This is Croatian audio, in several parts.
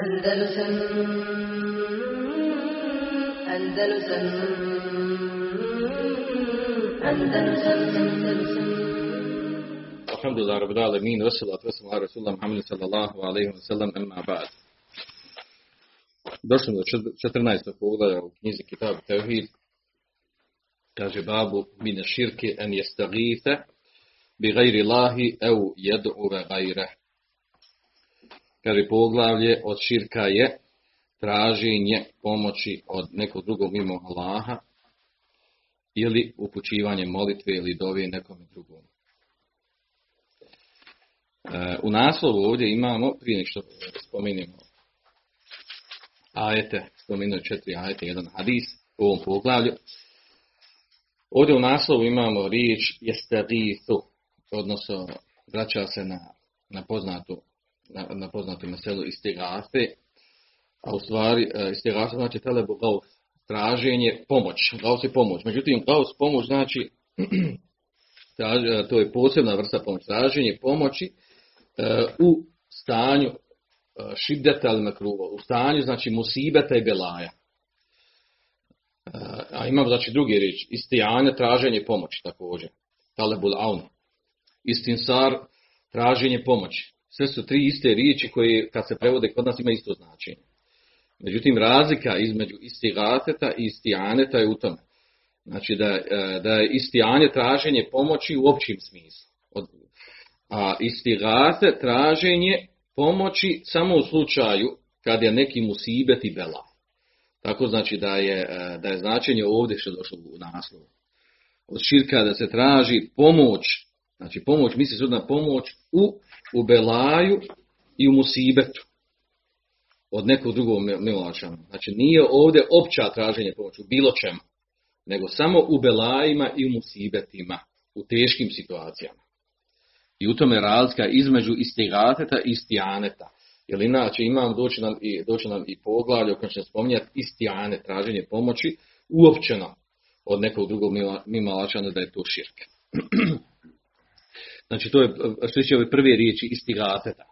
Andalusam Andalusam Andalusam Andalusam Alhamdulillah, Rabbil Alamin, wassalatu wassalamu ala Rasulullah Muhammed sallallahu alaihi wa sallam, amma ba'd. Došli do 14. poglavlja u knjizi Kitab Tevhid. Kaže babu min širke en jestagithe bi gajri lahi au jed'uve gajre. Kaže poglavlje od širka je traženje pomoći od nekog drugog mimo Allaha ili upućivanje molitve ili dove nekom drugom. E, U naslovu ovdje imamo, prije nek što spominjemo ajete, spomenuo četiri ajete, jedan hadis u ovom poglavlju. Ovdje u naslovu imamo riječ jestagithu, odnosno vraća se na, na poznatu na, na poznatu meselu istigafe, a u stvari e, istigafe znači telebu gaus, traženje, pomoć, gaus je pomoć. Međutim, gaus pomoć znači, traž- to je posebna vrsta pomoći, traženje pomoći e, u stanju e, šiddeta ili makruva, u stanju znači musibeta i belaja. E, A imamo znači drugi riječ, istijane, traženje pomoći također, talebul aun. Istinsar, traženje pomoći. Sve su tri iste riječi koje kad se prevode kod nas ima isto značenje. Međutim, razlika između istigateta i istijaneta je u tome. Znači da, e, da je istijanje traženje pomoći u općim smislu. A istigate traženje pomoći samo u slučaju kad je neki musibet i bela. Tako znači da je, e, da je značenje ovdje što došlo u naslovu. Od širka da se traži pomoć, znači pomoć, misli se na pomoć u, u belaju i u musibetu od nekog drugog milovačana. Znači nije ovdje opća traženje pomoći u bilo čemu, nego samo u belajima i u musibetima, u teškim situacijama. I u tome razlika između istigateta i istijaneta. Jer inače imam doći nam i, doći nam i poglavlje u kojem će spominjati istijane, traženje pomoći, uopćeno od nekog drugog mimalačana da je to širke. znači to je, što će ove prve riječi istigateta.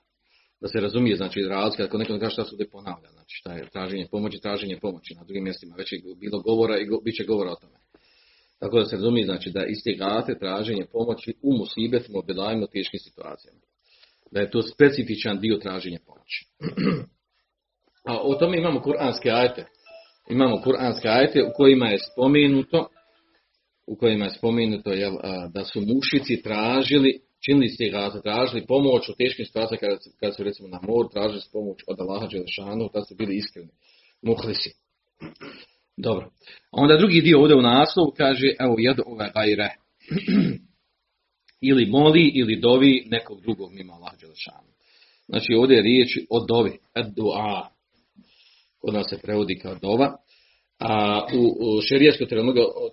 Da se razumije, znači razlika, ako neko ne kaže šta se ovdje ponavlja, znači šta je traženje pomoći, traženje pomoći na drugim mjestima, već je bilo govora i go, bit će govora o tome. Tako da se razumije, znači da istigate traženje pomoći u musibetima, obelajima, teškim situacijama. Da je to specifičan dio traženja pomoći. A o tome imamo kuranske ajete. Imamo kuranske ajete u kojima je spomenuto u kojima je spomenuto jel, da su mušici tražili, činili ste ga, tražili pomoć u teškim situacijama kada, kada su recimo na moru, tražili su pomoć od Allaha Đelešanu, da su bili iskreni. Muhlisi. Dobro. Onda drugi dio ovdje u naslovu kaže, evo jedu ove gajre. ili moli ili dovi nekog drugog mimo Allaha Đelešanu. Znači ovdje je riječ o dovi, dua. Kod nas se prevodi kao dova. A u, u šerijskoj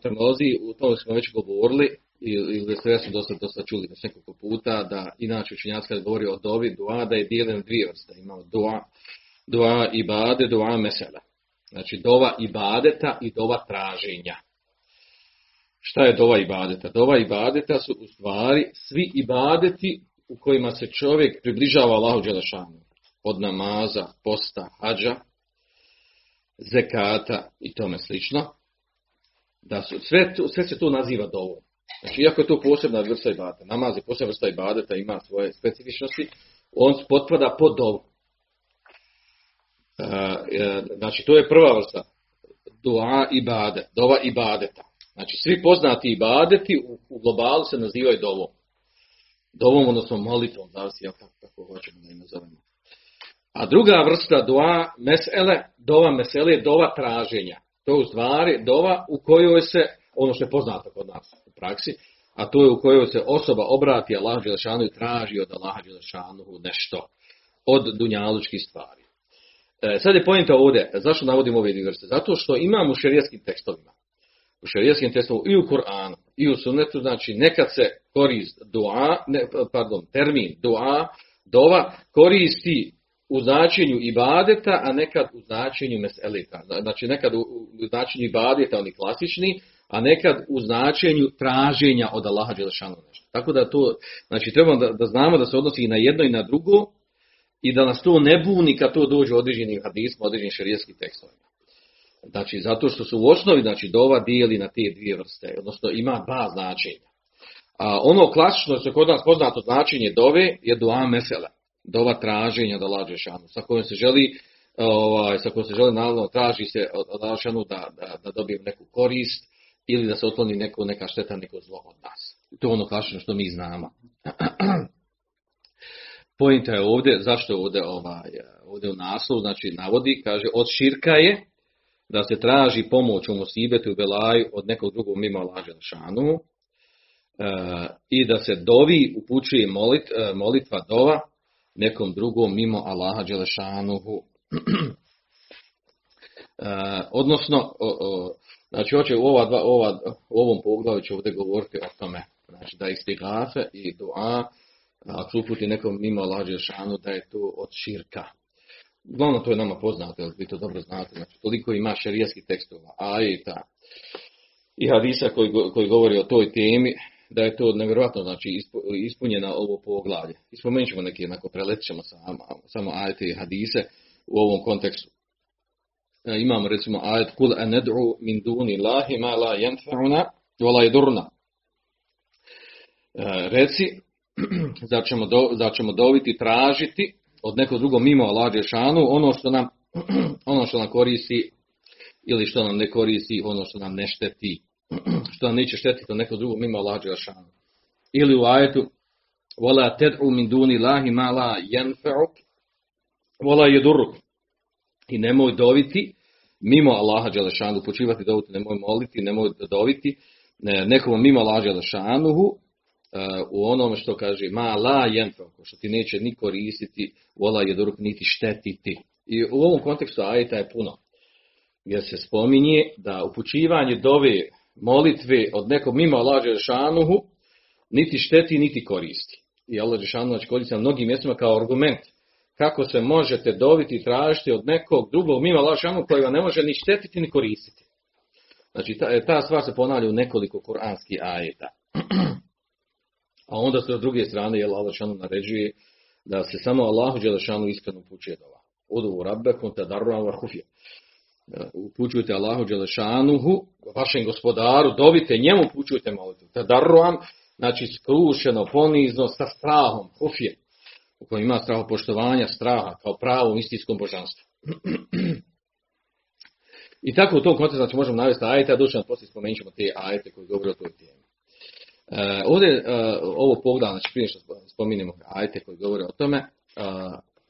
terminologiji, u tome smo već govorili, ili ste ja sam dosta, dosta čuli već nekoliko puta, da inače učinjaci kad govori o dovi, dua, da je dijeljen dvije vrste. Imamo dua, dua ibade, dua mesela. Znači dova ibadeta i dova traženja. Šta je dova ibadeta? Dova ibadeta su u stvari svi ibadeti u kojima se čovjek približava Allahu Đelešanu. Od namaza, posta, hađa, zekata i tome slično, da su, sve, sve se to naziva dovom. Znači, iako je to posebna vrsta ibadeta, namaz je posebna vrsta ibadeta, ima svoje specifičnosti, on potpada pod dovu. E, znači, to je prva vrsta, dua ibade, dova ibadeta. Znači, svi poznati ibadeti u, globalu se nazivaju dovom. Dovom, odnosno molitvom, zavisi ja kako, kako hoćemo da ih nazovemo. A druga vrsta dova mesele, dova mesele je dova traženja. To je u stvari dova u kojoj se, ono što je poznato kod nas u praksi, a to je u kojoj se osoba obrati Allah Đelešanu i traži od Allah Đelešanu nešto od dunjalučkih stvari. E, sad je pojenta ovdje, zašto navodimo ove dvije vrste? Zato što imamo u šerijskim tekstovima, u šerijskim tekstovima i u Koranu i u Sunnetu, znači nekad se korist dua, ne, pardon, termin dua, dova koristi u značenju ibadeta, a nekad u značenju meselita. Znači nekad u, u značenju ibadeta, oni klasični, a nekad u značenju traženja od Allaha Đelešanu nešto. Tako da to, znači trebamo da, da znamo da se odnosi i na jedno i na drugo i da nas to ne buni kad to dođe u određenim hadisma, određenim šerijskim tekstovima. Znači, zato što su u osnovi, znači, dova dijeli na te dvije vrste, odnosno ima dva značenja. A ono klasično što kod nas poznato značenje dove je dua mesela, dova traženja da lađe šanu, sa kojom se želi ovaj, sa kojom se želi naravno traži se od, od da, da, da dobije neku korist ili da se otkloni neko, neka šteta, neko zlo od nas. To je ono klasično što mi znamo. Pojenta je ovdje, zašto ovdje, ovaj, ovdje u naslovu, znači navodi, kaže, od širka je da se traži pomoć u Musibetu i Belaju od nekog drugog mimo lađa šanu e, i da se dovi upućuje molit, e, molitva dova nekom drugom mimo Allaha Đelešanuhu. e, odnosno, znači hoće u, ova dva, ova, ovom poglavu će ovdje govoriti o tome znači da istigafe i dua ako uputi nekom mimo Allaha Đelešanuhu da je to od širka. Uglavnom to je nama poznato, jer vi to dobro znate. Znači, toliko ima šarijskih tekstova, ajeta i hadisa koji, koji govori o toj temi, da je to nevjerojatno znači, ispunjena ovo poglavlje. I spomenut ćemo neke, jednako preletit ćemo samo, samo ajete i hadise u ovom kontekstu. E, imamo recimo ajet kul anad'u min duni lahi ma la yanfa'una wa la yadurna. E, reci, da ćemo, do, da ćemo doviti tražiti od nekog drugog mimo Allah šanu, ono što nam ono što nam koristi ili što nam ne koristi, ono što nam ne šteti, što nam neće štetiti od nekog drugog mimo Allah šanu. Ili u ajetu Vola ted'u min duni lahi ma la jenfe'uk Vola jeduruk. I nemoj doviti mimo Allaha Đelešanu, počivati doviti, nemoj moliti, nemoj doviti nekom mimo Allaha Đelešanuhu, u onome što kaže ma la što ti neće ni koristiti, vola je doruk niti štetiti. I u ovom kontekstu ajeta je puno. Jer se spominje da upućivanje dove molitve od nekog mimo Allah šanuhu niti šteti niti koristi. I Allah Žešanu znači koristi na mnogim mjestima kao argument kako se možete dobiti i tražiti od nekog drugog mimo Allah Žešanu koji vam ne može ni štetiti ni koristiti. Znači ta, ta stvar se ponavlja u nekoliko kuranskih ajeta. A onda se od druge strane je Allah naređuje da se samo Allahu Đelešanu iskreno upućuje dova. Odu u rabbekum te daruam hufje. Upućujte Allahu Đelešanuhu, vašem gospodaru, dovite njemu upućujte molitvu. Te daruam, znači skrušeno, ponizno, sa strahom, hufje. U kojem ima straho poštovanja, straha, kao pravo istinskom božanstvu. I tako u tom kontekstu znači, možemo navesti ajete, a dušan poslije spomenut ćemo te ajete koji govore o toj temi. E, ovdje e, ovo pogledam, znači prije što spominjemo ajte koji govore o tome, e,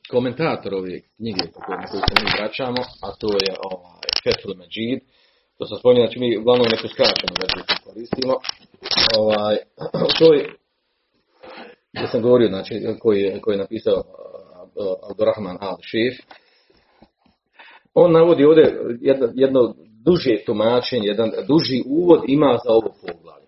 komentator ove knjige po kojoj se mi vraćamo, a to je ovaj, Fethul Međid, to sam spominjao, znači mi uglavnom neku skraćenu verziju koristimo. Ovaj, to je, što sam govorio, znači, koji, koji je napisao Abdurrahman al-Šif, on navodi ovdje jedno, jedno duže tumačenje, jedan duži uvod ima za ovo poglavlje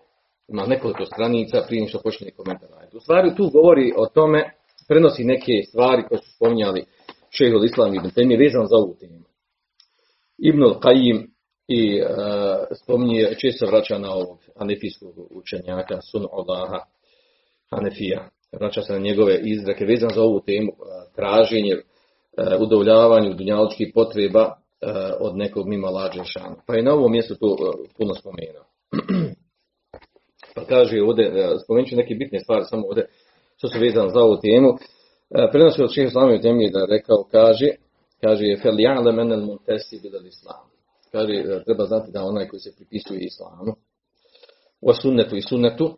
ima nekoliko stranica prije što počne komentar. U stvari tu govori o tome, prenosi neke stvari koje su spominjali šehol Islam ibn Temi vezan za ovu temu. Ibn al-Qayyim i uh, spominje, često vraća na ovog anefijskog učenjaka, sun Allaha, Hanefija. Vraća se na njegove izreke vezan za ovu temu, traženje, uh, udovoljavanju dunjaličkih potreba od nekog mima lađe šana. Pa je na ovom mjestu to puno spomenuo. Pa kaže ovdje, e, spomenut ću neke bitne stvari samo ovdje što su vezane za ovu temu. E, prenosi od šeha Islama temi da rekao, kaže, kaže je felijale menel muntesi bidal islam. Kaže, e, treba znati da onaj koji se pripisuje islamu, u sunnetu i sunnetu,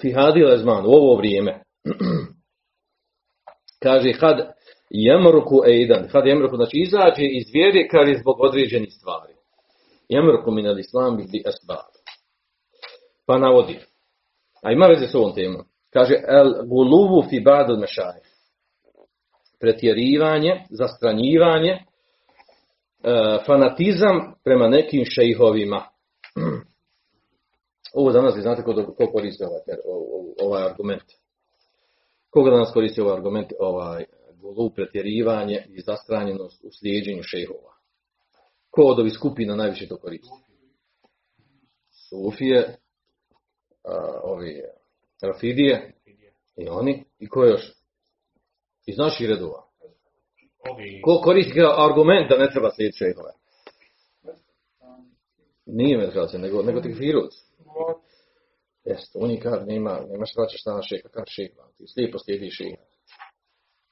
fi hadi lezman, u ovo vrijeme, kaže, had jemruku eidan, had jemruku, znači izađe iz vjere, kaže, zbog određenih stvari. Jemruku minal islam bi esbab. Pa navodi. A ima veze s ovom temom. Kaže, el guluvu fi ba'd mešaj. Pretjerivanje, zastranjivanje, e, fanatizam prema nekim šejhovima. Ovo danas vi znate ko, ko koristi ovaj, ovaj argument. Koga danas koristi ovaj argument, ovaj guluv, pretjerivanje i zastranjenost u slijedženju šejhova. Ko od ovih skupina najviše to koristi? Sufije, ovi Rafidije i oni, i ko još? Iz naših redova. Ko koristi argument da ne treba slijediti šehove? Nije međutim, nego, nego tekfirut. Jeste, je kaže, nema, nema šta ćeš na šeha, kakav šeha, ti slijepo slijediš šeha.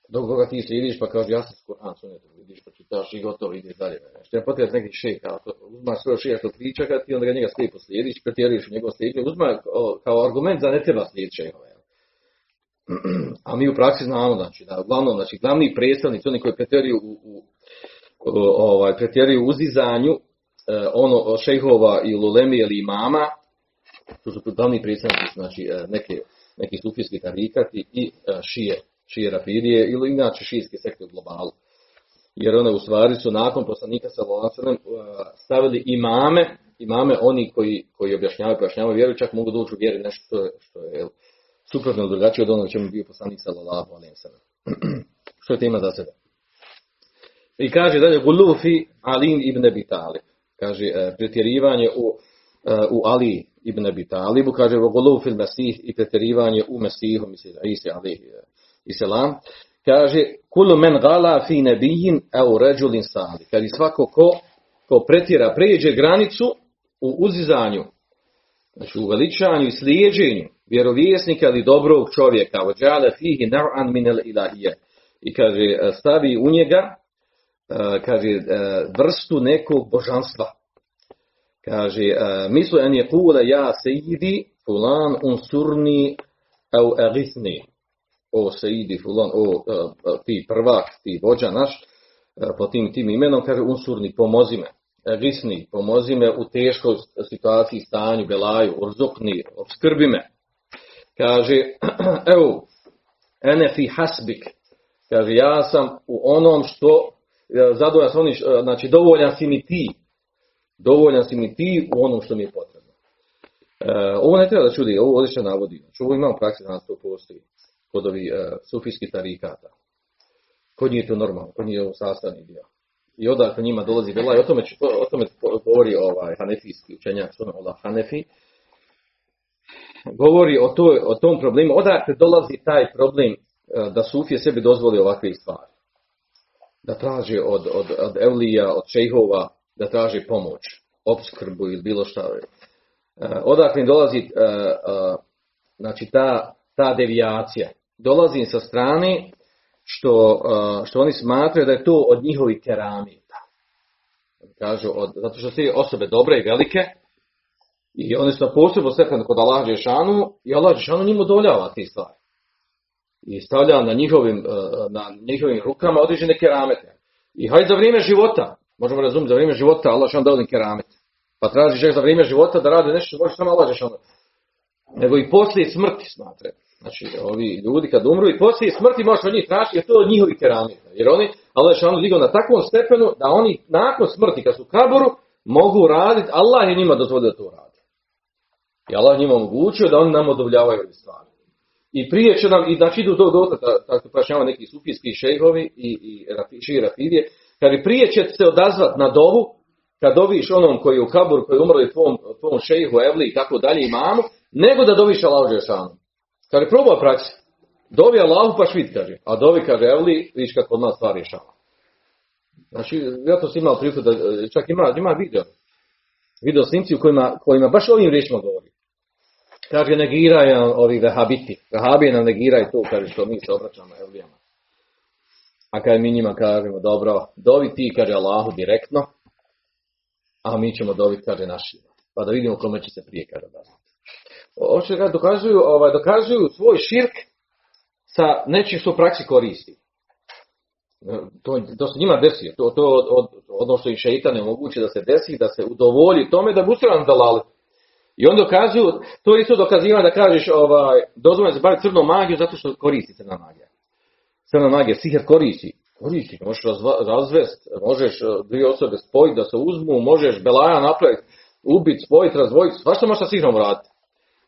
Dok koga ti slijediš, pa kaže, ja sam Kur'an sunetom, vidiš, pa čitaš i gotovo, ideš dalje. Što je potrebno neki šeha, ako uzmaš svoj šeha što priča, kad ti onda ga njega slijepo slijediš, pretjeruješ u njegov slijedjenje, uzma kao argument da ne treba slijediti šehove. A mi u praksi znamo, znači, da uglavnom, znači, glavni predstavnici, oni koji pretjeruju u, u, u ovaj, pretjeruju u uzizanju, e, ono, šejhova ili ulemi ili imama, to su glavni predstavnici, znači, e, neke, neki sufijski tarikati i e, šije, šije rafidije ili inače šijski sektor globalu. Jer one u stvari su nakon poslanika sa Lolansanem stavili imame, imame oni koji, koji objašnjavaju, pojašnjavaju vjeru, čak mogu doći u vjeri nešto što je, što je suprotno drugačije od onoga čemu je bio poslanik sallallahu alejhi. Što je tema za sebe. I kaže dalje Gulufi Ali ibn Abi Talib. Kaže e, pretjerivanje u e, u Ali ibn Abi Talibu, kaže u Gulufi Mesih i pretjerivanje u Mesihu, misli Isa alejhi i selam. Kaže kullu men gala fi nabiyyin aw rajulin salih. Kaže svako ko ko pretjera pređe granicu u uzizanju znači u veličanju i slijeđenju vjerovjesnika ili dobrog čovjeka, ođale fihi nar'an min al ilahije. I kaže, stavi u njega, kaže, vrstu nekog božanstva. Kaže, mislu en je kule ja sejidi fulan unsurni au agisni. O sejidi fulan, o ti prvak, ti vođa naš, po tim, tim imenom, kaže, unsurni, pomozi me. Gisni, pomozi me u teškoj situaciji, stanju, belaju, urzukni, obskrbi me. Kaže, evo, ene fi hasbik. Kaže, ja sam u onom što, zadovoljan sam znači dovoljan si mi ti. Dovoljan si mi ti u onom što mi je potrebno. E, ovo ne treba da čudi, ovo se navodi. Znači, ovo imamo praksi da nas to postoji kod ovih e, sufijskih tarikata. Kod njih je to normalno, kod njih je ovo sastavni dio. I odakle njima dolazi vela i o tome, o tome govori ovaj hanefijski učenjak, što Allah Hanefi, govori o, toj, o tom problemu, odakle dolazi taj problem e, da Sufije sebi dozvoli ovakve stvari. Da traže od, od, od Evlija, od šejhova, da traže pomoć, obskrbu ili bilo šta. E, odakle dolazi e, znači ta, ta devijacija. Dolazi sa strane što, što oni smatraju da je to od njihovih keramita. Kažu, od, zato što su osobe dobre i velike, i oni su na posebno stepen kod Allah Žešanu i Allah Žešanu njim udoljava ti stvari. I stavlja na njihovim, na njihovim rukama određene keramete. I hajde za vrijeme života, možemo razumjeti, za vrijeme života Allah Žešanu dao keramet. Pa traži čak za vrijeme života da radi nešto što može samo Allah Žešanu. Nego i poslije smrti smatre. Znači, ovi ljudi kad umru i poslije smrti možeš od njih tražiti, jer to je od njihovih kerameta. Jer oni, Allah Žešanu digao na takvom stepenu da oni nakon smrti, kad su u kaboru, mogu raditi, Allah je njima dozvolio da to radi. I Allah njima omogućio da oni nam odovljavaju ove stvari. I prije će nam, i znači idu do dotle, tako pojašnjava neki sufijski šejhovi i, i šiji rafidije, kad prije će se odazvat na dovu, kad doviš onom koji je u kaburu, koji je umro i tvom, tvom šejhu, evli i tako dalje imamu, nego da doviš Allahu. Kad je probao praksi, dovi Allahu pa švit, kaže. A dovi, kaže evli, viš kako od nas stvar rješava. Znači, ja to sam imao priliku da, čak ima, ima video. Video snimci u kojima, kojima baš ovim riječima govori. Kaže, negiraju ovi vehabiti. Vehabije nam negiraju to, kaže, što mi se obraćamo evlijama. A kad mi njima kažemo, dobro, dovi ti, kaže Allahu direktno, a mi ćemo dobiti, kaže, našima. Pa da vidimo kome će se prije kada odazvati. Hoće ga dokazuju, ovaj, dokazuju svoj širk sa nečim što u praksi koristi. To, to se njima desi. To, to od, od, što i šeitan ne moguće da se desi, da se udovolji tome da bustiran dalali. I onda dokazuju, to isto dokazivanje da kažeš, ovaj, dozvoljeno se baviti crnom magiju zato što koristi crna magija. Crna magija, siher koristi. Koristi, možeš razvest, možeš eh, dvije osobe spojiti da se uzmu, možeš belaja napraviti, ubiti, spojiti, razvojiti, svašta možeš sa sihrom uraditi.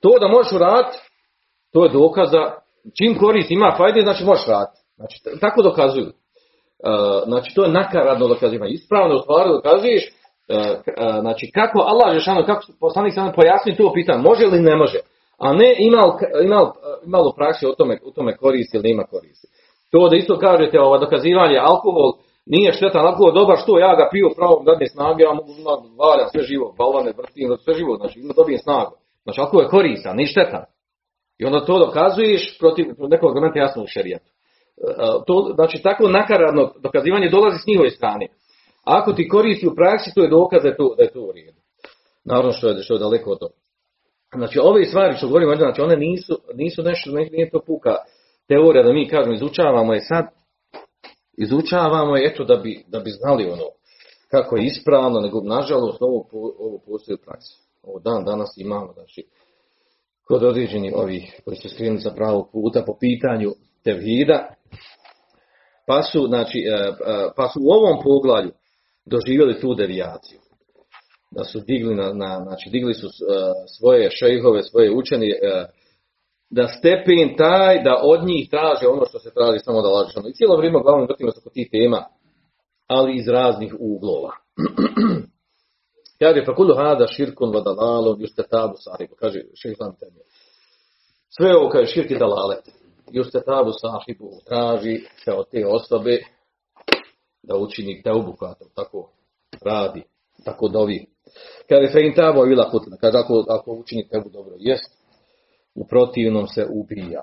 To da možeš uraditi, to je dokaz čim koristi ima fajde, znači možeš raditi. Znači, tako dokazuju. Uh, znači, to je nakaradno dokazivanje. Ispravno u stvari dokazuješ, uh, znači, kako Allah Žešano, kako poslanik sam pojasni to pitanje, može ili ne može. A ne imal, imal, imalo praksi o tome, o tome koristi ili nema koristi. To da isto kažete, ovo dokazivanje, alkohol nije štetan, alkohol dobar, što ja ga pio pravom dadne snage, ja mogu valjam sve živo, balvane, vrtim, sve živo, znači ima dobijem snagu. Znači alkohol je koristan, nije štetan. I onda to dokazuješ protiv nekog argumenta jasno u šerijatu. E, to, znači tako nakaradno dokazivanje dolazi s njihove strane. Ako ti koristi u praksi, to je dokaz da je to, da je to u redu. Naravno što je, što je daleko od toga. Znači ove stvari što govorimo, znači one nisu, nisu nešto, nije to puka teorija da mi kažemo izučavamo je sad, izučavamo je eto da bi, da bi znali ono kako je ispravno, nego nažalost ovo, ovo postoji u praksi. Ovo dan danas imamo, znači, kod određenih ovih koji su skrenuli za pravog puta po pitanju tevhida, pa su, znači, e, e, pa su u ovom poglavlju doživjeli tu devijaciju. Da su digli, na, na znači digli su e, svoje šejhove, svoje učeni, da stepen taj da od njih traže ono što se traži samo da laže. I cijelo vrijeme glavno vrtimo se oko tih tema, ali iz raznih uglova. Kaže, kudu hada širkun vadalalom juste tabu sahibu. Kaže, šeitan tebe. Sve ovo kaže širki dalalet. Juste tabu sahibu traži se od te osobe da učini teubu koja to tako radi, tako dovi. Kaže, fe in tabo vila kutina. Kaže, ako, ako učini tebu dobro, jest. U protivnom se ubija.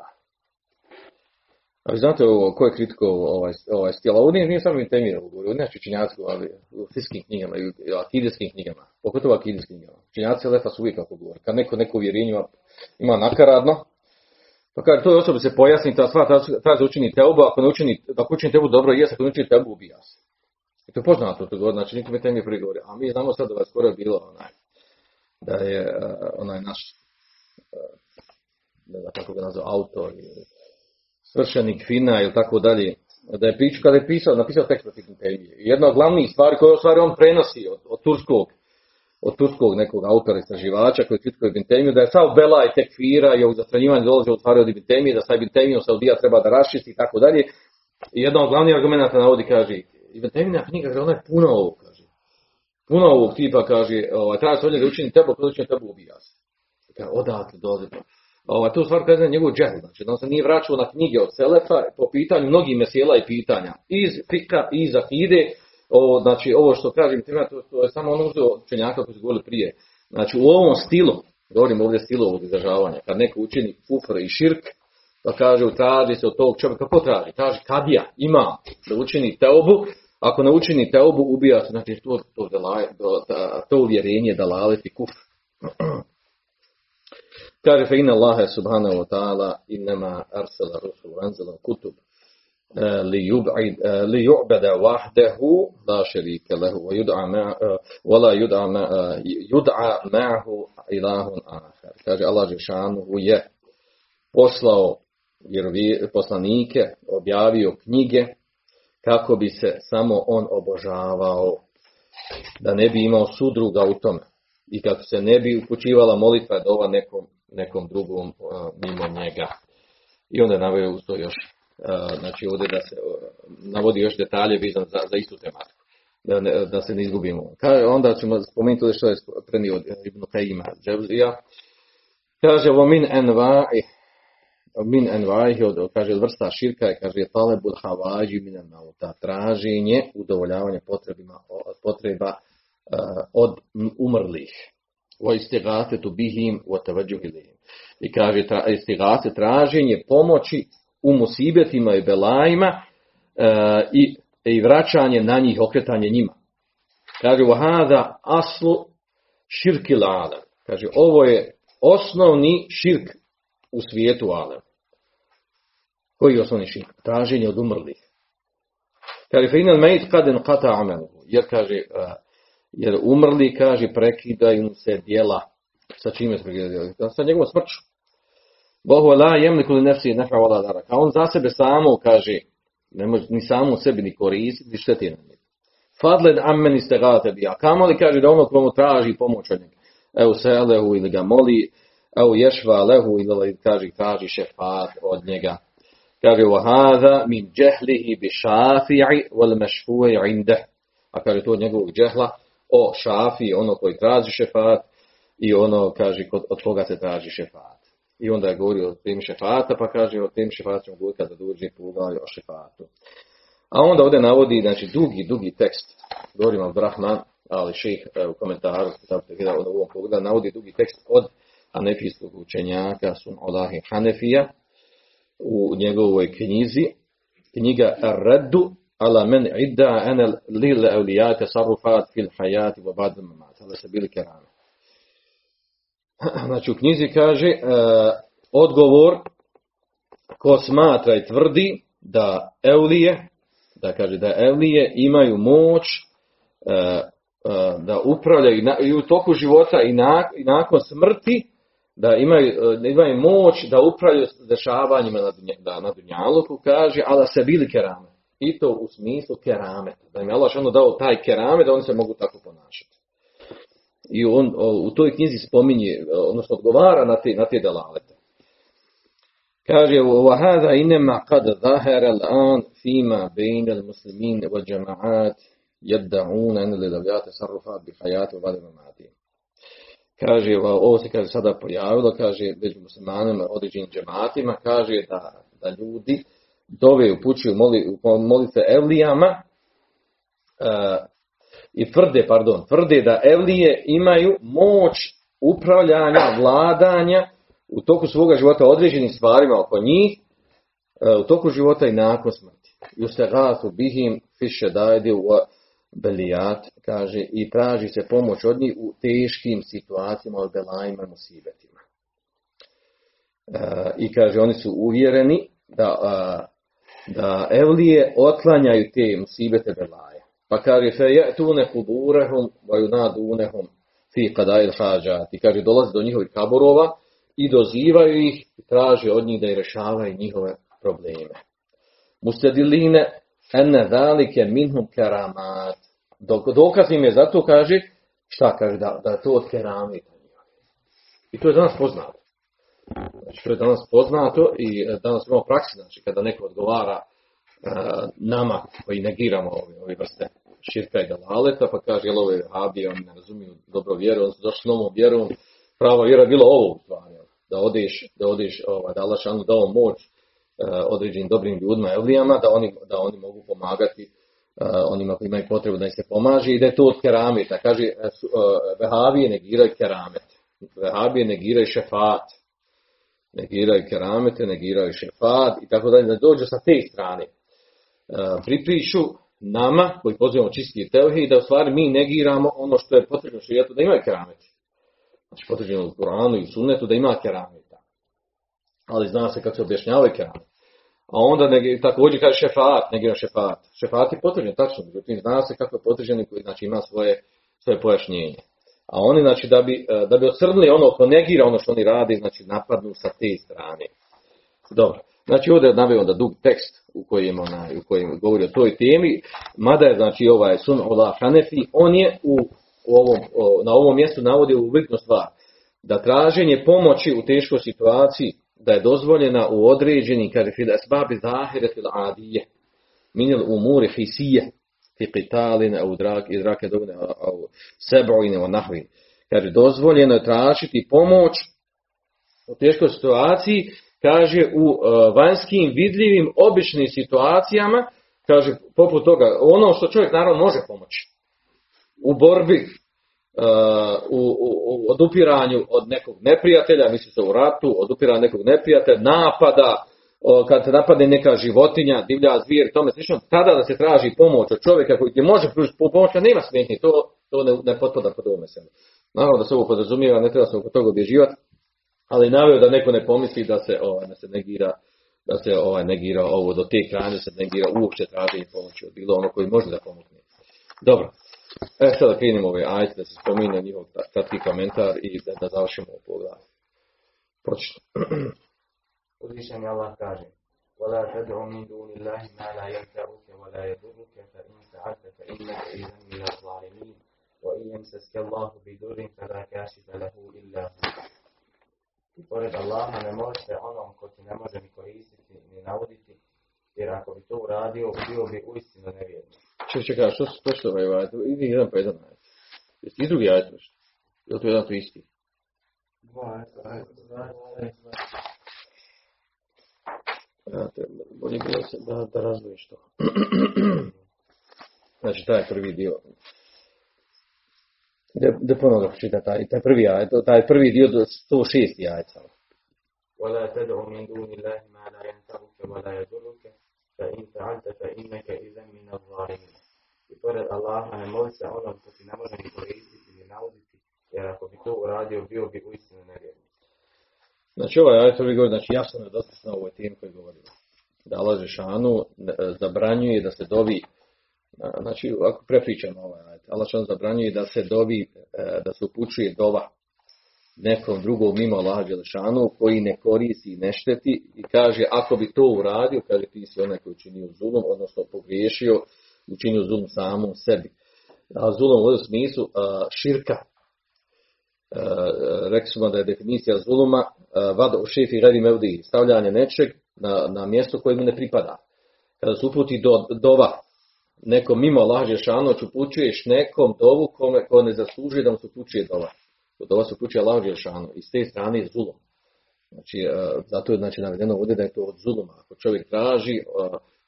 A vi znate ovo, ko je kritiko ovaj, ovaj stil? Ovo nije, nije samo Intemir, ovo ne činjaci, ali u fiskim knjigama i akidijskim knjigama, pogotovo akidijskim knjigama. Činjaci lefa su uvijek kako govori. Kad neko neko uvjerenje ima nakaradno, pa kaže, toj osobi se pojasni, ta stvar traži učini teubu, ako ne učini, ako učini tebu dobro, jes, ako ne učini tebu, ubija se. I to poznato, to govori, znači nikome temi prigovori. A mi znamo sad da je skoro bilo onaj, da je onaj naš, ne znam kako ga nazva, autor, svršenik Fina ili tako dalje, da je pričao, kada je pisao, napisao tekst protiv Temije. Jedna od glavnih stvari koje stvari on prenosi od, od turskog, od turskog nekog autora istraživača koji kritikuje Ibn da je sav Bela i tekfira i ovog zastranjivanja dolazi od stvari od Ibn da sa Ibn Temijom Saudija treba da rašisti i tako dalje. I jedna od glavnih argumenta navodi, kaže, Ibn knjiga, kaže, ona je puno ovog, kaže. Puno ovog tipa, kaže, ovaj, treba se od njega učini tebu, kada učini tebu se. Kaže, odatle dolazi. Ovaj, tu stvar kaže njegov džehl, znači on se nije vraćao na knjige od Selefa po pitanju mnogih mesela i pitanja. Iz fika iz akide, ovo, znači ovo što kažem, to, to je samo ono uzeo učenjaka koji su govorili prije. Znači u ovom stilu, govorim ovdje stilu ovog izražavanja, kad neko učini kufr i širk, pa kaže traži se od tog čovjeka, kako traži? Traži kadija, ima da učini teobu, ako ne učini teobu, ubija se, znači to, to, to, to uvjerenje da laleti kufr. Kaže fe inna Allahe subhanahu wa ta'ala innama arsala rusul anzala kutub li yu'bada wahdahu la sharika lahu wa yud'a ma wa la yud'a ma yud'a ma'ahu ilahun akhar. Kaže Allah džeshanuhu je poslao poslanike, objavio knjige kako bi se samo on obožavao da ne bi imao sudruga u tome i kako se ne bi upućivala molitva dova nekom nekom drugom mimo njega. I onda naveo uz to još, znači ovdje da se navodi još detalje vezan za, za istu tematiku. Da, ne, da se ne izgubimo. Ka, onda ćemo spomenuti što je prenio od Ibn Qayyima Džavzija. Kaže, vo min enva'i, min enva'i, od, kaže, vrsta širka je, kaže, talebul havađi min ta traženje, udovoljavanje potrebima, potreba od umrlih o istigasetu bihim o ilihim. I kaže istigase traženje pomoći u musibetima i belajima e, i, i vraćanje na njih, okretanje njima. Kaže vahada aslu širki lada. Kaže ovo je osnovni širk u svijetu alem. Koji je osnovni širk? Traženje od umrlih. Kaže, fe inal mejt kaden kata amenu. Jer kaže, jer umrli, kaže, prekidaju se dijela. Sa čime se prekidaju? Sa njegovom smrću. Bohu la jemliku li nefsi nefa vala darak. A on za sebe samo, kaže, ne može ni samo sebi ni koristiti, ni šteti na njega. Fadled ameni ste bi. A kamo li kaže da ono komu traži pomoć od njega? Evo se lehu ili ga moli, evo ješva lehu ili kaže, traži šefat od njega. Kaže, hada min džehlihi bi šafi'i wal mešfu'i indeh. A kaže to od njegovog džehla, o šafi, ono koji traži šefat i ono, kaže, od koga se traži šefat. I onda je govorio o temi šefata, pa kaže o temi šefata ćemo govoriti kada dođe poglavlje o šefatu. A onda ovdje navodi, znači, dugi, dugi tekst, govorimo o Brahman, ali ših u komentaru, u ovom pogledu, navodi dugi tekst od hanefijskog učenjaka Sun Olahi Hanefija u njegovoj knjizi, knjiga Ar-Raddu ala men idda ana lil awliya tasarrufat fil hayati wa ba'd al-mamat. Hada se bili kerame. Znači u knjizi kaže e, odgovor ko smatra i tvrdi da eulije, da kaže da eulije imaju moć e, e, da upravljaju i, na, u toku života i, na, i nakon smrti da imaju, da imaju moć da upravljaju dešavanjima na, da, na Dunjaluku, kaže, ali da se bili kerame I to u smislu kerameta. Da im je Allah ono dao taj kerame, da oni se mogu tako ponašati. I on u toj knjizi spominje, odnosno odgovara na te, na te dalalete. Kaže, وَهَذَا إِنَمَا قَدْ ظَهَرَ الْآنْ فِيمَا بَيْنَ الْمُسْلِمِينَ وَالْجَمَعَاتِ يَدَّعُونَ أَنَ لِلَوْيَاتِ صَرُّفَاتِ بِحَيَاتِ وَبَدَ مَمَاتِ Kaže, ovo se kaže sada pojavilo, kaže, među muslimanima, određenim džematima, kaže da, da ljudi dove upućuju moli, molitve evlijama uh, i tvrde, pardon, tvrde da evlije imaju moć upravljanja, vladanja u toku svoga života određenim stvarima oko njih, uh, u toku života i nakon smrti. Justegatu bihim fiše dajdi u belijat, kaže, i traži se pomoć od njih u teškim situacijama, od belajima, musibetima. Uh, I kaže, oni su uvjereni da da evlije otlanjaju te musibete belaje. Pa kaže, fe je tu ne kuburehum, vaju nadunehum, fi kadajil hađati. Kaže, dolazi do njihovih kaborova i dozivaju ih i traže od njih da i rešavaju njihove probleme. Mustediline ene dalike minhum keramat. Dok, dokaz im je zato kaže, šta kaže, da, da to od keramita. I to je danas poznato. Znači, to je danas poznato i e, danas imamo praksi, znači, kada neko odgovara uh, nama koji negiramo ove, ove vrste širka i dalaleta, pa kaže, jel ove habije, oni ne razumiju dobro vjeru, oni su došli novom vjerom, prava vjera je bilo ovo u stvari, da odeš, da odeš, ovaj, da Allah šanu dao moć uh, određenim dobrim ljudima, evlijama, da oni, da oni mogu pomagati onima koji imaju potrebu da im se pomaže i da je to od kerameta. Kaže, vehavije negiraju keramet, vehavije negiraju šefat, negiraju keramete, negiraju šefat i tako dalje, da dođu sa te strane. E, pripriču nama, koji pozivamo čisti tevhid, da u stvari mi negiramo ono što je potrebno šijetu, da imaju kerameti. Znači potrebno u Koranu i sunnetu da ima kerameta. Ali zna se kako se objašnjavaju kerameti. A onda negi, također kaže šefat, negira šefat. Šefat je potvrđen, tačno, međutim zna se kako je potvrđen znači, ima svoje, svoje pojašnjenje. A oni, znači, da bi, da bi ocrnili ono ko negira ono što oni radi, znači, napadnu sa te strane. Dobro. Znači, ovdje je onda dug tekst u kojem, ona, u kojem govori o toj temi, mada je, znači, ovaj Sun Ola Hanefi, on je u, u ovom, na ovom mjestu navodio u bitnu stvar, da traženje pomoći u teškoj situaciji, da je dozvoljena u određenim, kaže, fil esbabi zahire fil adije, minil umuri hisije, fi qitalin au drak idrake dovne au seb'in wa nahvin. Kaže dozvoljeno je tražiti pomoć u teškoj situaciji, kaže u uh, vanjskim vidljivim običnim situacijama, kaže poput toga, ono što čovjek naravno može pomoći. U borbi uh, u, u, u odupiranju od nekog neprijatelja, misli se u ratu, odupiranju nekog neprijatelja, napada, kad se napadne neka životinja, divlja zvijer, tome slično, tada da se traži pomoć od čovjeka koji ti može pružiti pomoć, a nema smetnje, to, to ne, ne potpada pod ovome sebe. Naravno da se ovo podrazumijeva, ne treba se oko toga obježivati, ali naveo da neko ne pomisli da se, ovaj, da se negira da se ovaj negira ovo do te krajine se negira uopće traženje pomoći od bilo ono koji može da pomogne. Dobro. E sada krenimo ove ajte da se spomine njihov kratki komentar i da, da završimo ovo poglavlje. Počnemo. Uzvišeni Allah kaže وَلَا تَدْعُ مِنْ دُونِ اللَّهِ مَا لَا يَنْفَعُكَ وَلَا يَضُرُّكَ فَإِنْ فَعَلْتَ فَإِنَّكَ إِذًا مِنَ الظَّالِمِينَ وَإِنْ يَمْسَسْكَ اللَّهُ بِضُرٍّ فَلَا كَاشِفَ لَهُ إِلَّا هُوَ I pored Allaha ne možete onom ko ti ne može ni koristiti ni navoditi, jer ako bi to uradio, bio bi uistinu nevjerni. Čekaj, čekaj, što su što ovaj ajet? Idi jedan po jedan ajet. Jesi i drugi ajet nešto? Je li to jedan to isti? Dva, eto, dva, dva. Ja, te, bolje bilo se da, da razvojiš to. znači, taj prvi dio. Da, da ponovno čita taj, taj prvi ajet, taj prvi dio do 106. ajet samo. ولا تدع من دون الله ما لا ينفعك ولا يضرك فإن فعلت فإنك إذا من الظالمين. I pored Allaha ne moli se onom ko ti ne može ni koristiti ni Znači ovaj ajet prvi govori, znači jasno je dosta na ovoj temi koji govorimo. Da Allah Žešanu e, zabranjuje da se dovi, znači ako prepričamo ovaj ajet, Allah zabranjuje da se dovi, e, da se upućuje dova nekom drugom mimo Allah Žešanu koji ne koristi i ne šteti i kaže ako bi to uradio, kaže ti si onaj koji učinio zulum, odnosno pogriješio, učinio zulum samom sebi. A zulum u smislu a, širka, E, rekli smo da je definicija zuluma e, vada u šefi radi mevdi, stavljanje nečeg na, na mjesto koje mu ne pripada. Kada se uputi do, dova nekom mimo Allah Žešanoć upućuješ nekom dovu kome ko ne zaslužuje da mu se upućuje dova. Dova se upućuje Allah Žešanu i s te strane je zulum. Znači, e, zato je znači, navedeno ovdje da je to od zuluma. Ako čovjek traži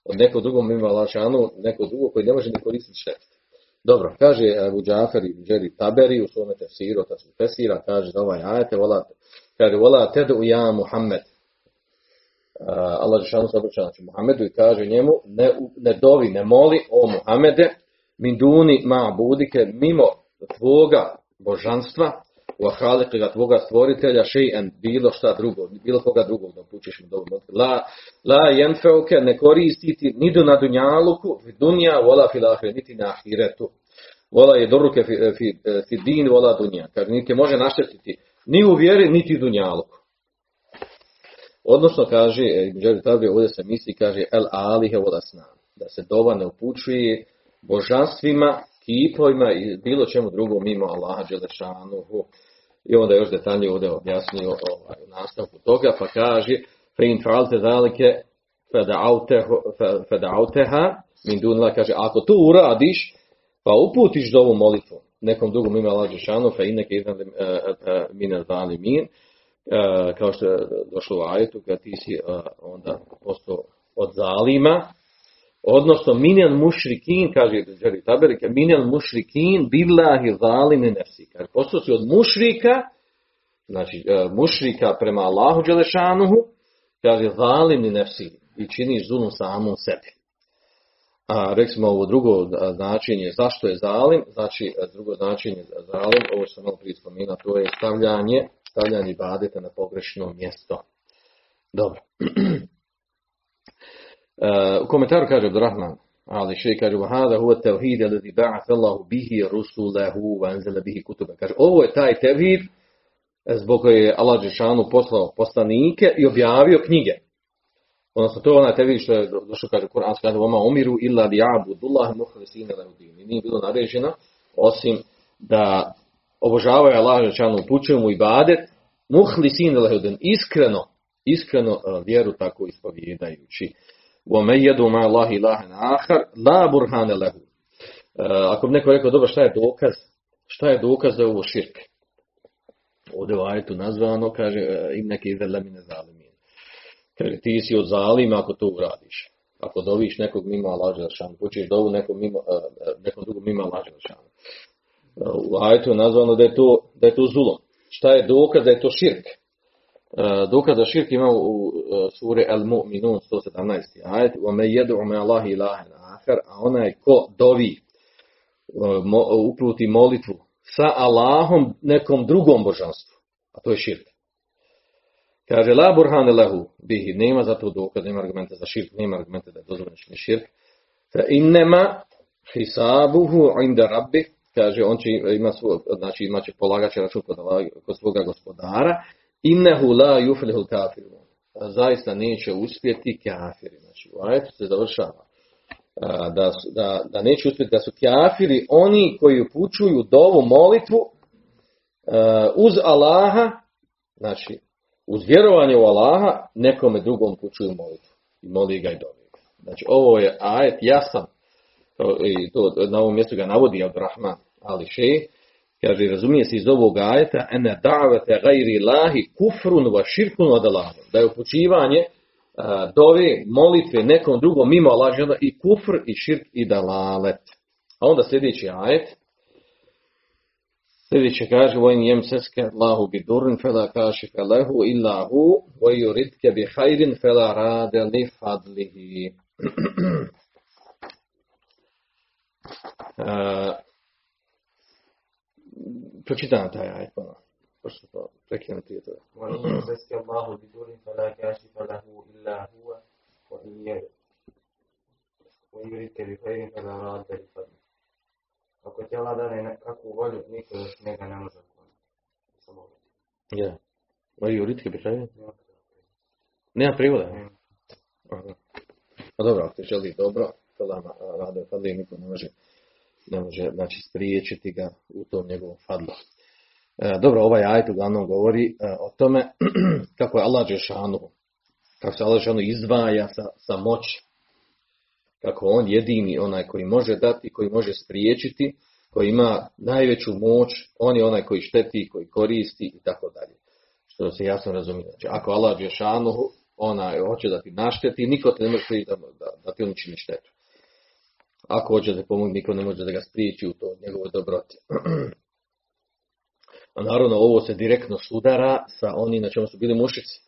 od nekog drugog mimo Allah Žešanu, nekog drugog koji ne može ni koristiti šest. Dobro, kaže Abu Džafar i Džeri Taberi u svome tefsiru, ta tefsira, kaže za ovaj ajete, vola, kaže, vola tedu ja Muhammed. Uh, Allah Žešanu se obraća znači Muhammedu i kaže njemu, ne, ne dovi, ne moli o Muhammede, min duni ma budike, mimo tvoga božanstva, u ahalika tvoga stvoritelja, še'en, bilo šta drugo, bilo koga drugog da upućeš mu dobu. La, la jenfeuke ne koristiti ni do na dunjaluku, dunja, vola filahre, niti na ahiretu. Vola je doruke fi, fi, fi din, vola dunja. Kaže, niti može naštetiti ni u vjeri, niti dunjaluku. Odnosno, kaže, Džeri Tabri, ovdje se misli, kaže, el alihe vola snan. Da se dova ne upućuje božanstvima, kipovima i bilo čemu drugom mimo Allaha Đelešanuhu. I onda još detaljnije ovdje objasnio ovaj, nastavku toga, pa kaže fein falte zalike fedauteha min dunla, kaže ako to uradiš, pa uputiš do ovu molitvu nekom drugom mimo Allaha Đelešanuhu, fe inneke iznad min zalimin, kao što je došlo u ajetu, kada ti si onda postao od zalima, odnosno minel mušrikin, kaže Đeri Taberike, minel mušrikin billahi zalimi nefsi. Kaže, postao si od mušrika, znači mušrika prema Allahu Đelešanuhu, kaže zalimni nefsi i činiš zulum samom sebi. A rekli ovo drugo značenje, zašto je zalim, znači e, drugo značenje zalim, ovo što sam malo prije spomenuo, to je stavljanje, stavljanje badeta na pogrešno mjesto. Dobro. u komentaru kaže Abdurrahman, ali še kaže vahada huwa tevhid alladhi ba'atha Allahu bihi rusulahu wa bihi kutuba. Kaže ovo je taj tevhid zbog koje je Allah džeshanu poslao poslanike i objavio knjige. Odnosno to je onaj tevhid što je došao kaže Kur'an kaže vama umiru illa liya'budullah mukhlisina lahu din. Nije bilo naređeno osim da obožavaju Allah džeshanu pućuju mu ibadet mukhlisina lahu din iskreno iskreno vjeru tako ispovjedajući. وَمَنْ يَدُوا مَا اللَّهِ إِلَهًا آخَرَ لَا بُرْهَانَ لَهُ Ako bi neko rekao, dobro, šta je dokaz? Šta je dokaz da je ovo širk? Ovdje u ajetu nazvano, kaže, im neki iza lemine zalimin. Kaže, ti si od zalima ako to uradiš. Ako doviš nekog mimo Allah Želšanu, pučiš dovu nekom, mimo, nekom drugom mimo Allah Želšanu. U ajetu je nazvano da je, to, da je to zulom. Šta je dokaz da je to širk? dokaz za širk ima u suri Al-Mu'minun 117. ajet وَمَنْ يَدْعُ مَا اللَّهِ إِلَهًا آخَرَ a onaj ko dovi upruti molitvu sa Allahom nekom drugom božanstvu a to je širk kaže la burhane lehu bihi nema za to dokaz nema argumenta za širk nema argumenta da je dozvoljeno širk fa innema hisabuhu inda rabbi kaže on će ima svoj, znači imaće polagaće račun kod, kod svoga gospodara Innehu la yuflihul kafirun. Zaista neće uspjeti kafiri. Znači, u ajetu se završava. Da, da, da neće uspjeti da su kafiri oni koji upućuju dovu molitvu uz Allaha, znači uz vjerovanje u Allaha, nekome drugom upućuju molitvu. I moli ga i dovi. Znači, ovo je ajet jasan. I to, na ovom mjestu ga navodi Abdurrahman Ali Šej, kaže, razumije se iz ovog ajeta, ene davete gajri lahi kufrun va širkun od. Da je upućivanje a, dove, molitve nekom drugom mimo Allah dželle i kufr i širk i dalalet. A onda sljedeći ajet, Sljedeće kaže وَإِنْ يَمْسَسْكَ اللَّهُ بِدُرٍ فَلَا كَاشِفَ لَهُ إِلَّا هُوَ وَيُرِدْكَ بِخَيْرٍ فَلَا رَادَ لِفَضْلِهِ آه، Pročitam taj ajet ponovno. Pošto to prekinuti je to. وَإِنْ يَمْسَسْكَ اللَّهُ بِدُرٍ فَلَا كَاشِفَ لَهُ إِلَّا هُوَ وَيُرِدْكَ بِخَيْرٍ فَلَا رَادَ لِفَضْلِهِ Ako ti Allah dane nekakvu volju, niko još njega ne može. Samo. Ja. Voj yuridke bi hajrin? Nema privoda. Aha. Pa dobro, ako ti želi dobro, to lama rade fadli, niko ne može, ne može znači, spriječiti ga u tom njegovom fadlu. E, dobro, ovaj ajet uglavnom govori e, o tome kako je Allah Đešanu, kako se Allah Đešanu izdvaja sa, sa moći, kako on jedini onaj koji može dati, koji može spriječiti, koji ima najveću moć, on je onaj koji šteti, koji koristi i tako dalje. Što se jasno razumije. Znači, ako Allah Đešanu onaj hoće da ti našteti, niko te ne može da, da, da ti on čini štetu. Ako hoće da pomogne, niko ne može da ga spriječi u to njegovoj dobroti. A naravno ovo se direktno sudara sa onim na čemu su bili mušici.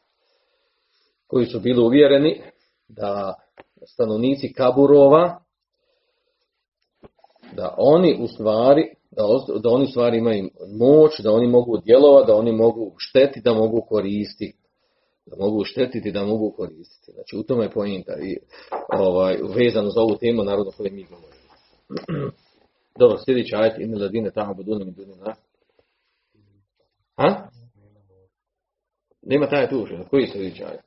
Koji su bili uvjereni da stanovnici kaburova, da oni u stvari, da, da oni u stvari imaju moć, da oni mogu djelovati, da oni mogu štetiti, da mogu koristiti da mogu štetiti, da mogu koristiti. Znači u tome je pojenta i ovaj, vezano za ovu temu narodno koje mi govorimo. Dobro, sljedeći ajet in ladine tamo buduna mi na. Ha? Nema taj tu, koji sljedeći ajet?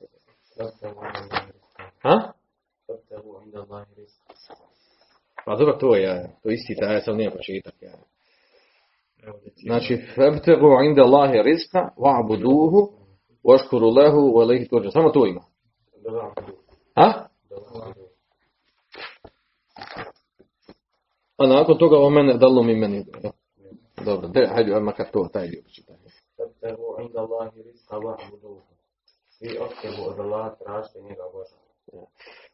Ha? tebu inda Allahi Pa dobro, to je, to je isti taj, sam nije početak. Ja. Znači, febtegu inda Allahi rizka, va'buduhu, vaškuru lehu, velihi turđa. Samo to ima. Ha? A nakon toga o mene, da mi meni. Ja. Dobro, de, hajde, ajma makar to, taj dio početak. Febtegu inda Allahi rizka, va'buduhu. Vi otkebu od Allah tražite njega Boža.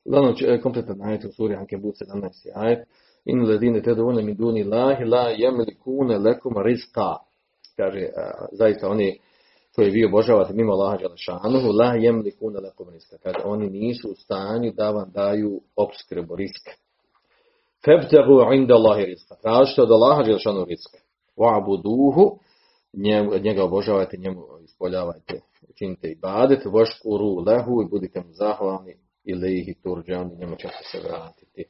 Uglavnom, č- kompletan ajet u suri Ankebut 17. ajet. In ledine te dovone mi duni lahi la jemlikune lekum rizka. Kaže, a, zaista oni koji vi obožavate mimo Allaha Đalešanuhu, la jemlikune lekum rizka. Kaže, oni nisu u stanju da vam daju obskrbu riska. Febtehu inda Allahi rizka. Tražite od Allaha Đalešanuhu rizka. Wa'buduhu, njega obožavajte, njemu ispoljavajte, učinite ibadet, vaškuru lehu i budite mu zahvalni ili ih turđani, njemu ćete se vratiti.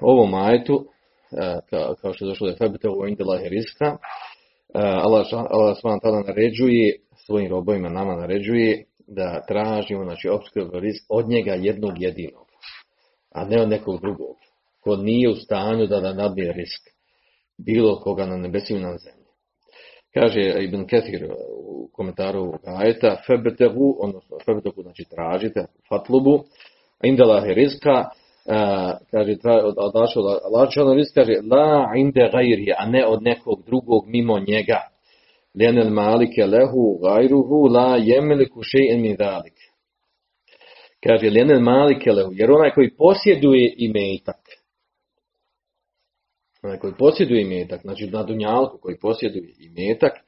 U ovom ajetu, e, ka- kao što je došlo da je febite u indelahi rizka, e, Allah, Allah ta'ala naređuje, svojim robovima nama naređuje da tražimo, znači, obskrbu risk od njega jednog jedinog, a ne od nekog drugog, ko nije u stanju da da nadmije risk bilo koga na nebesima na zemlji. Kaže Ibn Kathir u komentaru ovog ajeta, febetegu, odnosno febetegu, znači tražite, fatlubu, indelahi rizka, kaže, tra, od Allahčana rizka, kaže, la inde gajri, a ne od nekog drugog mimo njega. Ljenel malike lehu gajruhu la jemeliku še'en min dalik. Kaže, ljenel malike lehu, jer onaj koji posjeduje imetak, onaj koji posjeduje imetak, znači na dunjalku koji posjeduje imetak, e,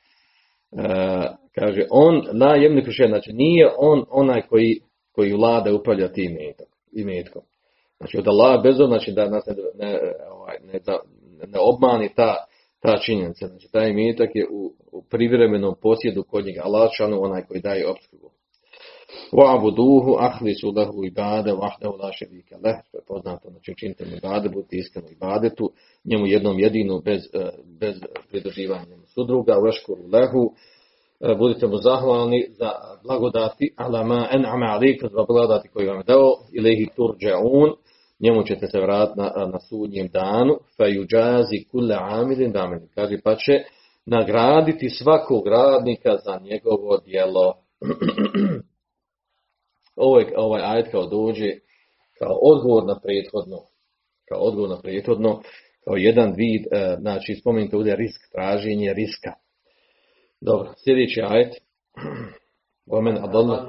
kaže on la jemni znači nije on onaj koji, koji vlada upravlja tim imetkom. Znači od Allaha bez znači da nas ne, ne, ovaj, ne, da, ne obmani ta, ta činjenica. Znači taj imetak je u, u privremenom posjedu kod njega Allah onaj koji daje opskrbu. Wa'buduhu ahlisu lahu ibade wahdahu la sharika leh. To je poznato, znači učinite mu ibade, ibadetu, njemu jednom jedinu bez, eh, bez pridruživanja sudruga, veškuru lehu, eh, budite mu zahvalni za blagodati, ala ma en'ama alikum za blagodati koji vam je dao, ilaihi turđa'un, njemu ćete se vratiti na, na sudnjem danu, fa yujazi kulle amilin damilin, kaže pa će nagraditi svakog radnika za njegovo djelo. ovaj, ovaj ajet kao dođe kao odgovor na prethodno, kao odgovor na prethodno, kao jedan vid, e, znači spomenite ovdje risk, traženje riska. Dobro, sljedeći ajet. Omen adalla.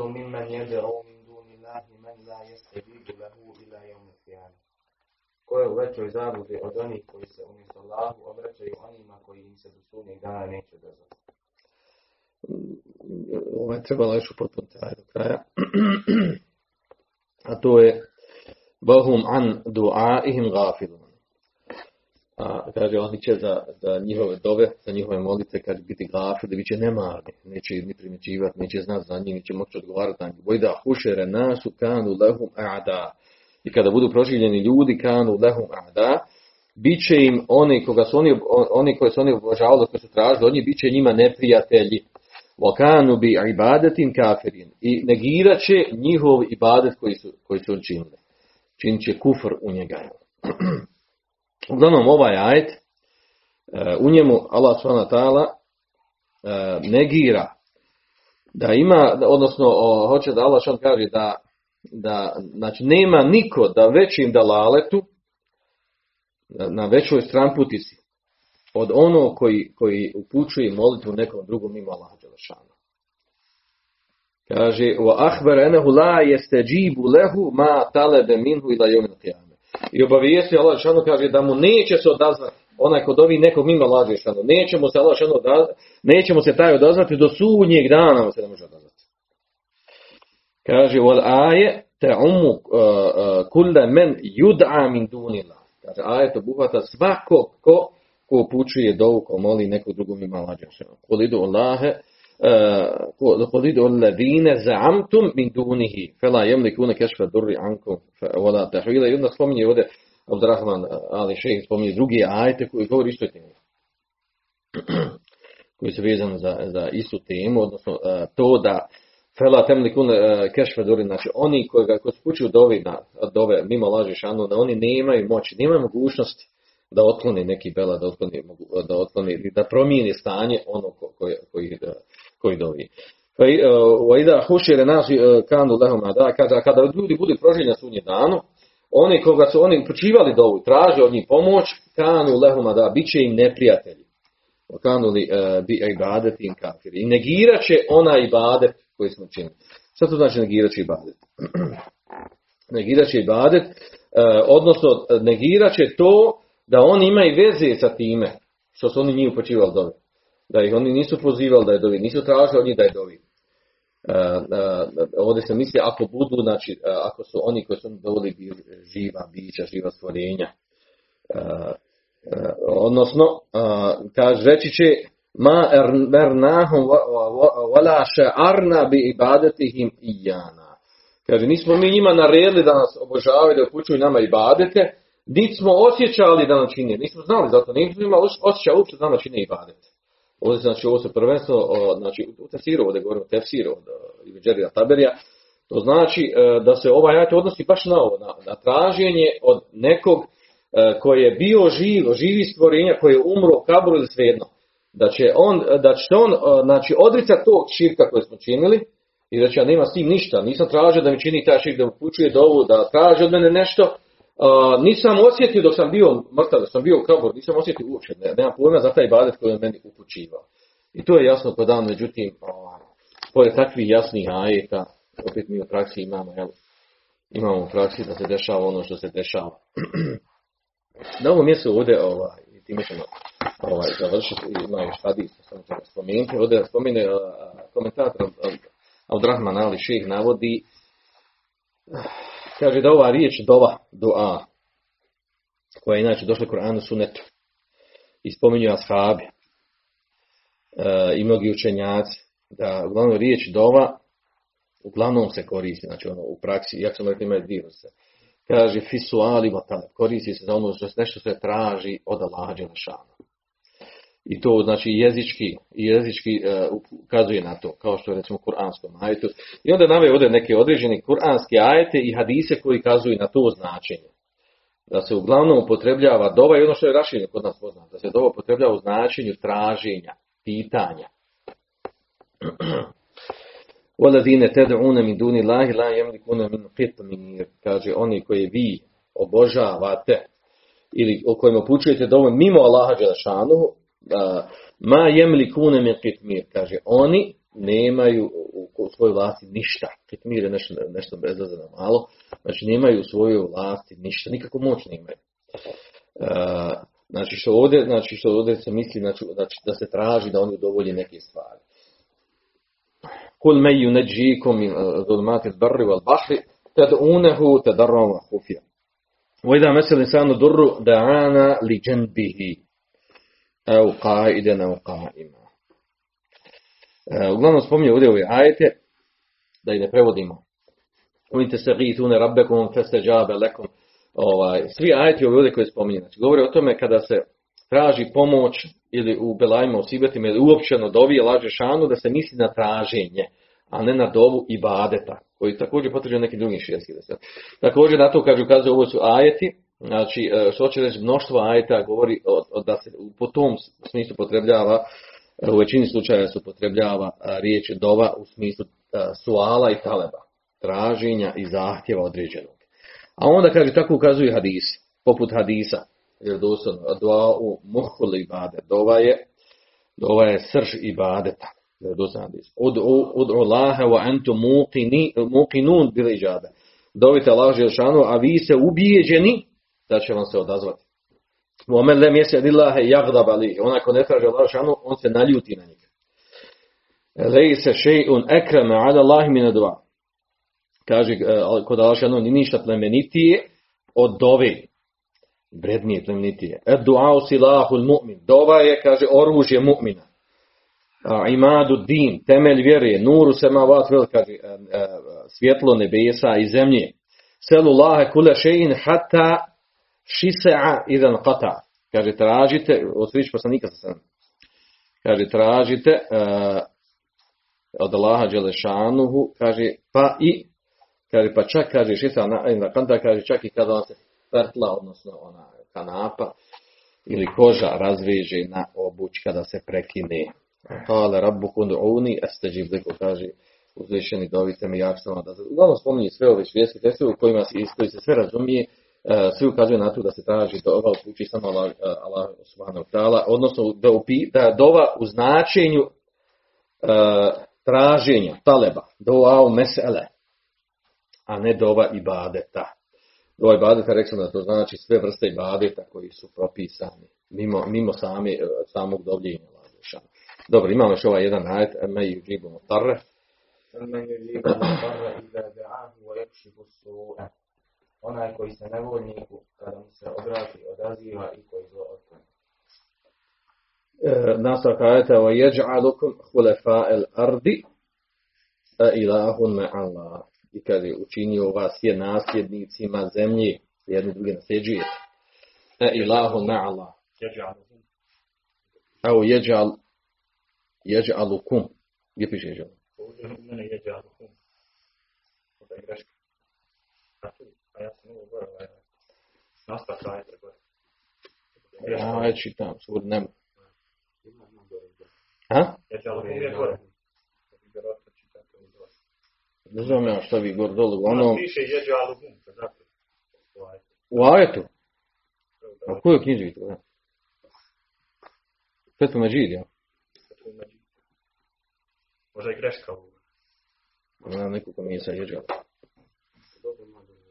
Ko je u većoj zabudi od onih koji se umjesto Allahu obraćaju onima koji im se do sudnjeg dana neće dozvati ovo je trebalo još upotpuniti do kraja. A to je Bahum an du'aihim gafilun. A kaže, oni će za, za njihove dove, za njihove molitve, kaže, biti gafili, bit će nemarni, neće ni primjećivati, neće znati za njih, neće moći odgovarati na njih. Vojda hušere nasu kanu lehum a'da. I kada budu proživljeni ljudi, kanu lehum a'da, bit će im oni, koga su oni, oni koji su oni obožavali, koji su tražili, oni bit će njima neprijatelji. Wakanu bi ibadetin kafirin. I negirat će njihov ibadet koji su, koji su učinili. Činit će kufr u njega. Uglavnom ovaj ajet, e, u njemu Allah ta'ala e, negira da ima, odnosno hoće da Allah što kaže da, da znači, nema niko da većim dalaletu na, većoj stramputici od ono koji, koji upućuje molitvu nekom drugom mimo Allaha Đelešana. Kaže, wa ahbar enehu la jesteđibu lehu ma talebe minhu ila jomil qiyame. I obavijesti Allah Đelešanu kaže da mu neće se odazvati onaj kod ovi nekog mimo Allaha Đelešanu. Neće mu se Allah odazvati, neće mu se taj odazvati do sudnjeg dana mu se ne može odazvati. Kaže, wal aje te umu uh, uh, kulle men yud'a min dunillah. Kaže, ajet obuhvata svako ko ko upućuje dovu, ko moli neku drugom ima Allah Đelešanu. Kul Allahe, e, kul idu alladine za'amtum min dunihi, fela jemlikune kešfa durri ankum, vola tahvila. I onda spominje ovdje Abdurrahman e, Ali Šejh spominje drugi ajte koji govori isto tim. koji se vezano za, za istu temu, odnosno e, to da Fela temlikun kešfe duri, znači oni koji ko se puću dovi na dove mimo laži šanu, da oni nemaju moći, nemaju mogućnosti da otkloni neki bela, da otkloni, da otkloni, da promijeni stanje ono ko, koji, koji, koji dovi. Pa i da hušire nas kandu lehom da kada, kada ljudi budu proživljeni na sunje danu, oni koga su oni počivali dovu, traže od njih pomoć, kanu lehom da bit će im neprijatelji. Kanu li uh, bi ibadet im kafiri. I negirat će ona ibadet koji smo činili. Šta to znači negirat će ibadet? negirat će ibadet, odnosno negirat će to da oni imaju veze sa time što su oni njih upočivali dovi. Da ih oni nisu pozivali da je dovi, nisu tražili od njih da je dovi. Uh, uh, ovdje se misli ako budu, znači uh, ako su oni koji su doveli bili živa bića, živa stvorenja. Odnosno, kaže, reći će ma ernahum wala sha'arna bi ibadetihim ijana. Kaže, nismo mi njima naredili da nas obožavaju, da upućuju nama ibadete, niti smo osjećali da nam čine, nismo znali zato, nismo imali osjećaj uopće da nam čine ibadete. Ovdje znači ovo se prvenstveno, znači u tefsiru, ovdje govorimo tefsiru od Đerira Taberija, to znači da se ovaj ajat odnosi baš na ovo, na, na traženje od nekog koji je bio živ, živi stvorenja, koji je umro u kaburu ili svejedno. Da će on, da će on znači, odricati tog širka koje smo činili i da će ja nema s tim ništa. Nisam tražio da mi čini taj širk, da upućuje dovu, da traži od mene nešto, Uh, nisam osjetio dok sam bio mrtav, da sam bio u kabor, nisam osjetio uopće, ne, nemam pojma za taj ibadet koji je meni upućivao. I to je jasno kod dan, međutim, uh, pored takvih jasnih ajeta, opet mi u praksi imamo, jel, imamo u praksi da se dešava ono što se dešava. Na ovom mjestu ovdje, ovaj, time ćemo ovaj, završiti, ima još hadis, samo ćemo spomenuti, ovdje spomene komentator Abdurrahman Ali Šeh navodi, kaže da ova riječ dova, dua, koja je inače došla Koranu sunetu, i spominju ashabi e, i mnogi učenjaci, da uglavnom riječ dova uglavnom se koristi, znači ono u praksi, jak sam rekli dvije se. Kaže vata, koristi se za ono što nešto se traži od Allaha Đelešana. I to znači jezički, jezički e, ukazuje na to, kao što je recimo kuranskom ajetu. I onda nave ovdje neke određene kuranske ajete i hadise koji kazuju na to značenje. Da se uglavnom upotrebljava dova i ono što je raširjeno kod nas poznato, da se dova upotrebljava u značenju traženja, pitanja. Oladine ted'une min duni lahi la yamlikuna min qitmir. Kaže, oni koji vi obožavate ili o kojima upućujete dovoljno mimo Allaha Đelšanuhu, ma jemli kune min kitmir, kaže, oni nemaju u svojoj vlasti ništa. Kitmir je nešto, nešto bezazano malo. Znači, nemaju u svojoj vlasti ništa, nikako moć nemaju. Znači, što ovdje, znači, što ovdje se misli, znači, znači, da se traži da oni udovolje neke stvari. Kul meju neđikom i zulmati zbrri val bahri, tad unehu tad darrama hufija. Vojda mesel insanu durru da'ana li dženbihi. Evo, ide na au qaima. E, uglavnom spominje ovdje ove ajete, da ih ne prevodimo. Unite se se gitune rabbekom, feste džabe lekom. Ovaj, svi ajeti ovdje koje spominje. Znači, govore o tome kada se traži pomoć ili u Belajima, u Sibetima ili uopće na dovi laže šanu, da se misli na traženje, a ne na dovu i badeta, koji također potređuje neki drugi širski Također na to, kaže, ukazuje, ovo su ajeti, znači e, što će reći mnoštvo ajeta govori o, da se po tom smislu potrebljava u većini slučaja se upotrebljava riječ dova u smislu suala i taleba, traženja i zahtjeva određenog. A onda kaže tako ukazuju hadis, poput hadisa, jer doslovno, dova u muhul ibade, dova je, dova je srž ibadeta. Od, od Allaha wa muqinun bil. Dovite Allah a vi se ubijeđeni da će vam se odazvati. Omen lem jesi adillahe jagdab alihi. Onaj ko ne traži Allah šanu, on se naljuti na njega. Lej se še'un ekreme ala Allahi mine dva. Kaže, kod Allah šanu, ni ništa plemenitije od dove. Vrednije plemenitije. Ed du'au silahul mu'min. Dova je, kaže, oružje mu'mina. Imadu din, temelj vjere, nuru semavat vel, kaže, svjetlo nebesa i zemlje. Selu lahe kule še'in hata Šise'a idan qata. Kaže, tražite, od poslanika sa. Kaže, tražite uh, od Allaha Đelešanuhu, kaže, pa i, kaže, pa čak, kaže, šise'a idan qata, kaže, čak i kada vam se fertla, odnosno ona kanapa, ili koža razveže na obuć kada se prekine. Kale, rabbu kundu uni, esteđib liku, kaže, uzvišeni dovite mi, ja sam da... Uglavnom spominje sve ove švijeske testove u kojima se, koji se sve razumije, svi ukazuju na to da se traži dova upući samo Allah, Allah subhanahu ta'ala, odnosno da, upi, da dova u značenju uh, traženja, taleba, dova u mesele, a ne dova ibadeta. Dova ibadeta, rekao da to znači sve vrste ibadeta koji su propisani, mimo, mimo sami, samog dovljenja. Dobro, imamo još ovaj jedan ajet, me i uđibu tarre. Men yujibu tarre iza da'ahu wa yakshifu su'a onaj koji se nevoljniku, kada mu se obrati, odaziva i koji zlo otklanja. E, nastavak ajeta khulafa'al ardi a ilahun ma Allah. I kad je učinio vas je nasljednicima zemlje, jedni drugi nasljeđujete. A ilahun ma Allah. Evo yaj'al yaj'alukum. Gdje piše yaj'al? Ovdje mene yaj'alukum. Ovo je greška. A ja sam ovo gore, ovaj, nastavak ajeta gore. Ja, ja čitam, nema. Ha? Je gore. Vjerojatno čitate ovo gore. Ne znam ja šta vi gore dole, Ono piše to zato. Ovaj, u ajetu. A u kojoj knjiži vi to? da? Fetu Međid, ja? tu među. Možda je greška ovo. Nema neko ko nije sa jeđala. Dobro, možda je.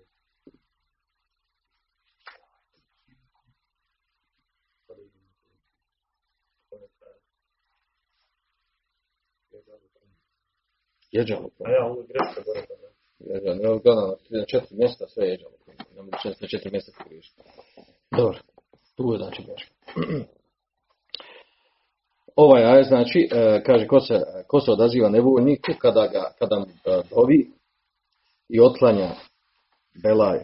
Jeđalo. A ja, ovo je greška gore. Jeđalo. Evo gledam, na četiri mjesta sve jeđalo. Ne mogu čest na četiri mjesta pogriješiti. Dobro. Tu je znači greška. Ovaj aj znači, e, kaže, ko se, ko se odaziva nevoljniku kada, ga, kada mu e, dovi i otklanja belaj,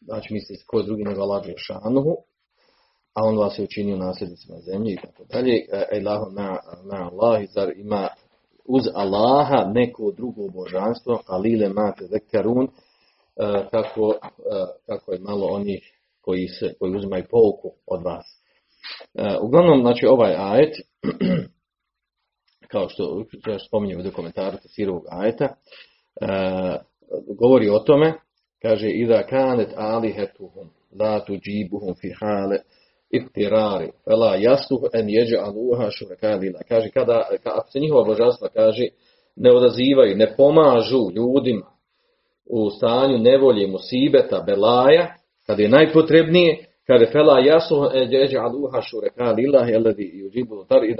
znači misli ko je drugi nego Allah šanuhu, a on vas je učinio nasljednicima zemlje i tako dalje. Elahu na, na Allah, zar ima uz Allaha neko drugo božanstvo, alile mate zekarun, e, kako, e, kako je malo onih koji, se, koji uzimaju pouku od vas. E, uglavnom, znači ovaj ajet, kao što ja spominjem u komentaru tesirovog ajeta, govori o tome, kaže, ida kanet alihetuhum, la tuđibuhum fi hale iftirari, fela jasluh en jeđe aluha šurekadila. Kaže, kada, ako se njihova božanstva, kaže, ne odazivaju, ne pomažu ljudima u stanju nevolje, musibeta, belaja, kada je najpotrebnije, kaže fela jasu jeđe aluha šurekadila, jeladi juđibu tar i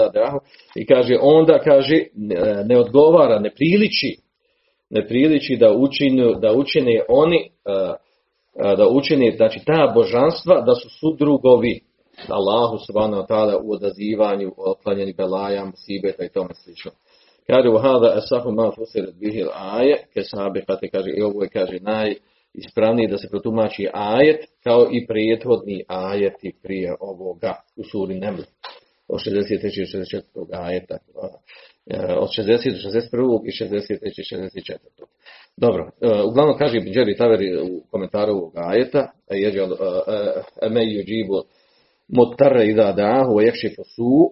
i kaže, onda, kaže, ne, odgovara, ne priliči, ne priliči da učinu, da učine oni, da učini, znači ta božanstva da su sudrugovi Allahu subhanahu wa ta'ala u odazivanju, otklanjanju belaja, musibeta i tome slično. Kaže, u hada esahu ma fusirat bihil aje, ke sabihate, kaže, i ovo je, kaže, najispravniji da se protumači ajet, kao i prethodni ajeti prije ovoga u suri Neml. Od 63. i 64. ajeta. Od 60. do 61. i 63. i 64. Dobro, uglavnom kaže Đeri Taveri u komentaru ovog ajeta, jeđe eme yuđibu mutarra idha da'ahu wa yakshifu su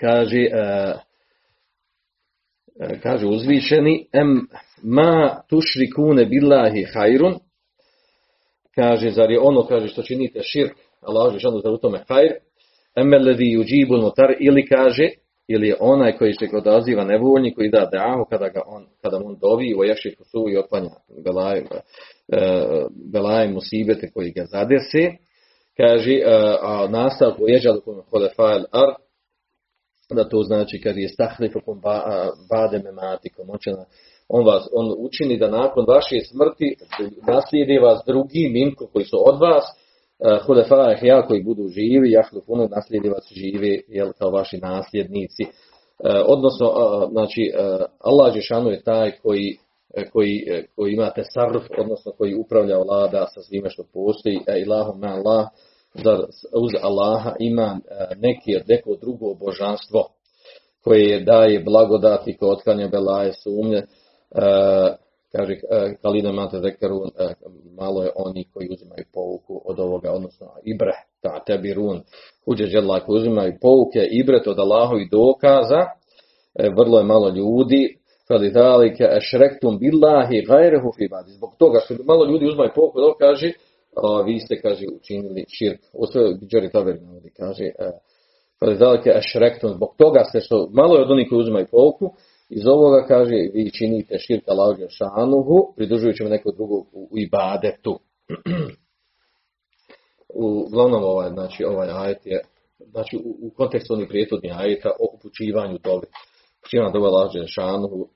kaže kaže uzvišeni em ma tušrikune billahi hajrun kaže zar je ono kaže što činite širk? Allah je da u tome hajr. Em alladhi yujibu mutar ili kaže ili je onaj koji se odaziva nevoljni koji da dahu kada ga on kada on dovi u jakši su i otlanja belaj belaj musibete koji ga zadese kaže a nastavku jeđalukum hulefail ar da to znači kad je stahlifukum bade mematikom on vas on učini da nakon vaše smrti naslijedi vas drugi minko koji su od vas hulefa ja koji budu živi, jahlufunu naslijedi vas živi, jel, kao vaši nasljednici. Odnosno, znači, Allah Žešanu je taj koji, koji, koji ima tesarruf, odnosno koji upravlja vlada sa svime što postoji, a ilahum ma Allah, da uz Allaha ima neki, neko drugo božanstvo koje daje blagodati, koje otklanja belaje sumnje, kaže Kalina Mate Zekarun, malo je oni koji uzimaju pouku od ovoga, odnosno Ibre, ta tebi run, uđe koji uzimaju pouke, Ibret od Allahu i dokaza, vrlo je malo ljudi, kada dalike ešrektum billahi gajrehu fi badi. Zbog toga što malo ljudi uzimaju pouku, da kaže, a, vi ste, kaže, učinili širk. U sve Džeri Taber navodi, kaže, kada dalike ešrektum, zbog toga ste što malo je od onih koji uzimaju pouku, iz ovoga kaže vi činite širk Allahu šanuhu, pridružujući mu neko drugo u, u ibadetu. Uglavnom ovaj, znači, ovaj ajet je, znači u, u kontekstu onih prijetodnih ajeta o upućivanju dobi. Upućivanje dobi Allahu šanuhu, uh,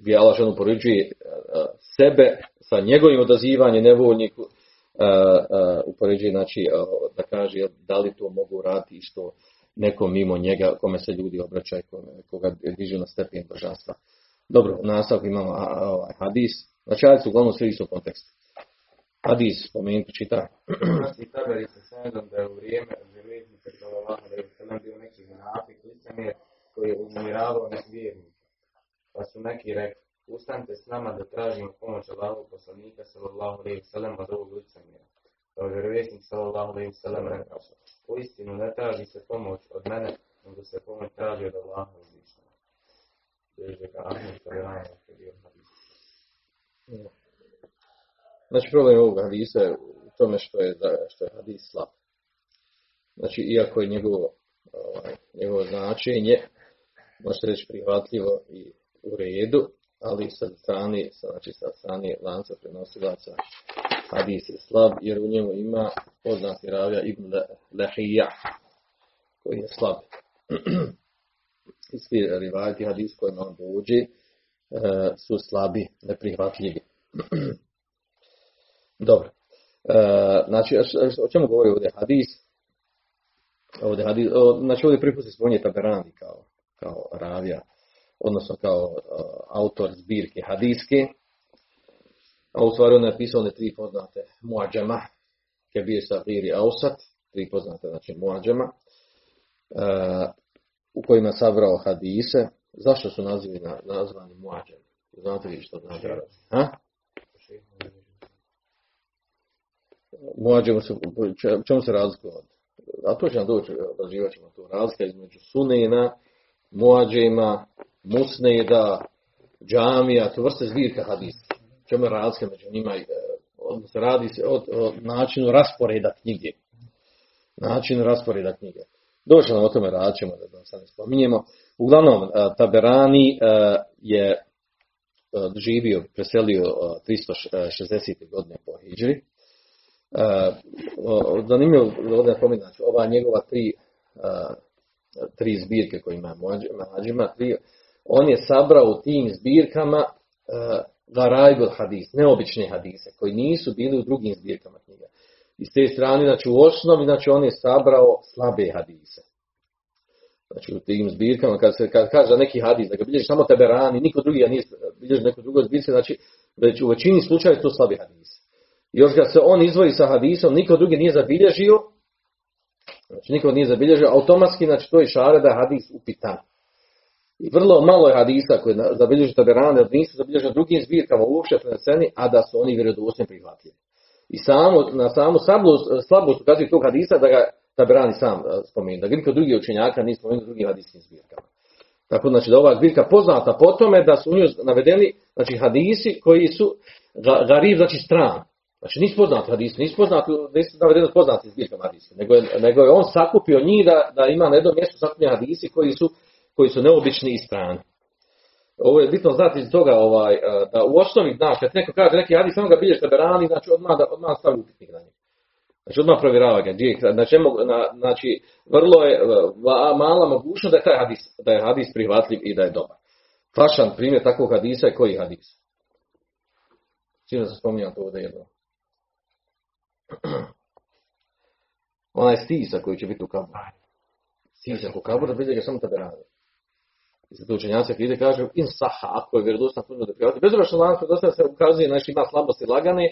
gdje Allah ženu poređuje uh, sebe sa njegovim odazivanjem nevoljniku, uh, upoređuje, znači, da kaže da li to mogu raditi isto neko mimo njega kome se ljudi obraćaju, koga dižu na stepen božanstva. Dobro, u nastavku imamo ovaj hadis. Znači, ajde su uglavnom svi su u kontekstu. Hadis, spomenuti, čita. Znači, taberi se sendom da je u vrijeme vjerovjesnika sallallahu alejhi ve sellem bio neki munafik licemjer koji je uznemiravao nevjernike. Pa su neki rekli, ustanite s nama da tražimo pomoć Allahu poslanika sallallahu alejhi ve sellem od ovog licemjera. Pa je vjerovjesnik sallallahu alejhi ve sellem rekao: U istinu ne traži se pomoć od mene, nego se pomoć traži od Allaha uzvišenog. Bilježe ga Ahmed Sallallahu alejhi ve Znači problem ovog hadisa je u tome što je, što je hadis slab. Znači, iako je njegovo, ovaj, njegovo značenje, možete reći prihvatljivo i u redu, ali sa strane, znači sa strane lanca prenosilaca hadis je slab, jer u njemu ima poznati ravija Ibn Lehija, koji je slab. I svi rivajati hadis kojima on dođe su slabi, neprihvatljivi. Dobro. Znači, o čemu govori ovdje hadis? Ovdje hadis, znači ovdje se spominje Taberani kao, kao ravija, odnosno kao autor zbirke hadiske, a u stvari on je napisao one tri poznate muadžama, Kebir Sahir i Ausat, tri poznate, znači muadžama, uh, u kojima sabrao hadise. Zašto su nazivi na, nazvani muadžama? Znate li što znači? Ha? Muadžama se, čemu se razlikuje od? A to će nam doći, odraživat ćemo to razlika između sunena, muadžema, musneda, džamija, to vrste zbirka hadisa čemu je razlika među njima, odnosno radi se o, načinu rasporeda knjige. Načinu rasporeda knjige. Došli nam o tome raćemo, da sad ne spominjemo. Uglavnom, e, Taberani e, je e, živio, preselio 360. godine po Hidžri. Zanimljivo ovdje spominati, ova njegova tri, tri zbirke koje ima Mađima, tri, on je sabrao u tim zbirkama Garajgul hadis, neobične hadise, koji nisu bili u drugim zbirkama knjiga. I s te strane, znači u osnovi, znači on je sabrao slabe hadise. Znači u tim zbirkama, kad se kad kaže neki hadis, da ga bilježi samo tebe rani, niko drugi ga nije bilježi neko drugo zbirke, znači već u većini slučajeva to slabi hadis. Još kad se on izvoji sa hadisom, niko drugi nije zabilježio, znači niko nije zabilježio, automatski, znači to je šare da je hadis upitan. I vrlo malo je hadisa koji zabilježu taberane, da nisu zabilježeni drugim zbirkama uopšte preneseni, a da su oni vjerodostojno prihvatljivi. I samo, na samu slabost ukazuje tog hadisa da ga taberani sam spomenu, da ga niko drugi učenjaka nije spomenuo drugim hadijskim zbirkama. Tako znači da ova zbirka poznata po tome da su u njoj navedeni znači, hadisi koji su garib, znači stran. Znači nisu poznati hadisi, nisu poznati, nisu navedeni poznati zbirkama hadisi, nego je, nego je on sakupio njih da, da ima na jednom mjestu sakupljeni hadisi koji su koji su neobični i strani. Ovo je bitno znati iz toga ovaj, e, da u osnovi, znaš, kad neko kaže neki hadis, samo ga bilješ berani, znači odmah, da, odmah stavi upitnik na njega. Znači odmah provjerava ga. Znači, znači, vrlo je mala mogućnost da je taj hadis, da je hadis prihvatljiv i da je dobar. Fašan primjer takvog hadisa je koji hadis? Čim se spominjam to ovdje jedno. Onaj stisa koji će biti u kaburu. Stisa u kaburu, bilje ga samo taberani. I zato učenjaci ide kažu in saha, ako je vjerodostan puno da prihvati. Bez obzira što lanac vjerodostan se ukazuje, znači ima slabosti lagane,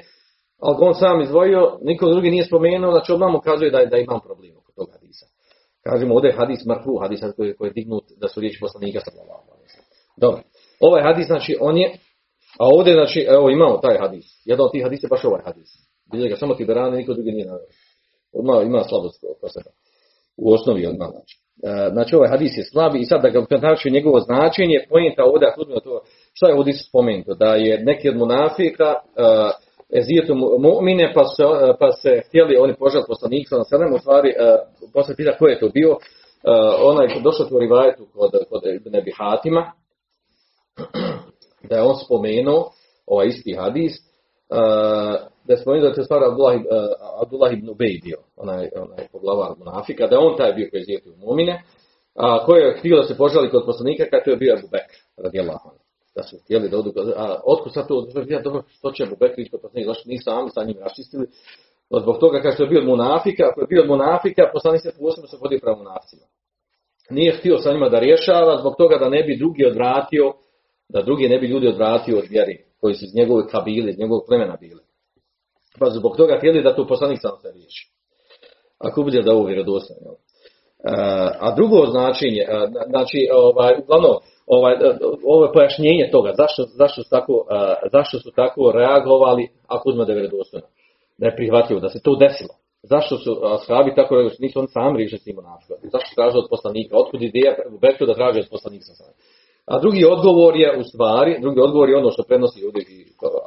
ali on sam izdvojio, niko drugi nije spomenuo, znači odmah mu ukazuje da, da imam problem oko tog hadisa. Kažemo ovdje je hadis marfu, hadis koji, koji je dignut da su riječi poslanika sa Dobro. Ovaj hadis, znači, on je, a ovdje, znači, evo imamo taj hadis. Jedan od tih hadisa je baš ovaj hadis. Bilje ga samo ti berane, niko drugi nije naveo. Odmah ima slabost oko sebe. U osnovi odmah, znači. E, znači ovaj hadis je slabi i sad da ga znači njegovo značenje, pojenta ovdje, ako to, šta je ovdje spomenuto, da je neki od munafika uh, ezijetu mu'mine, pa se, pa se htjeli oni požaliti poslanika na sedam, u stvari, uh, posle pita ko je to bio, uh, onaj došao u rivajetu kod, kod Nebi Hatima, da je on spomenuo ovaj isti hadis, da je spomenuo da je stvar Abdullah, uh, Abdullah ibn Ubej bio, onaj, onaj poglavar munafika, da je on taj bio koji je Mumine, a koji je htio da se požali kod poslanika kad to je bio Abu Bekr, radijallahu Da su htjeli da odu, a otkud sad to, ja dobro, što će Abu Bekr ići kod poslanika, zašto nisu sami sa njim raščistili, zbog toga kad je bio od munafika, ako je bio od munafika, poslanik se posebno se vodio prema munaficima. Nije htio sa njima da rješava, zbog toga da ne bi drugi odvratio, da drugi ne bi ljudi odvratio od vjeri, koji su iz njegove kabile, iz njegovog plemena bili. Pa zbog toga htjeli da tu poslanik sam se riješi. Ako bude da ovo vjerodostojno. E, a drugo značenje, e, znači, ovaj, uglavnom, ovaj, e, ovo je pojašnjenje toga, zašto, zašto, su tako, zašto su tako reagovali, ako uzme da je vjerodostojno, da je prihvatljivo, da se to desilo. Zašto su ashabi tako reagovali, nisu oni sami riješili s njima Zašto traže od poslanika, otkud ideja u Bektu da traže od poslanika A drugi odgovor je u stvari, drugi odgovor je ono što prenosi ovdje i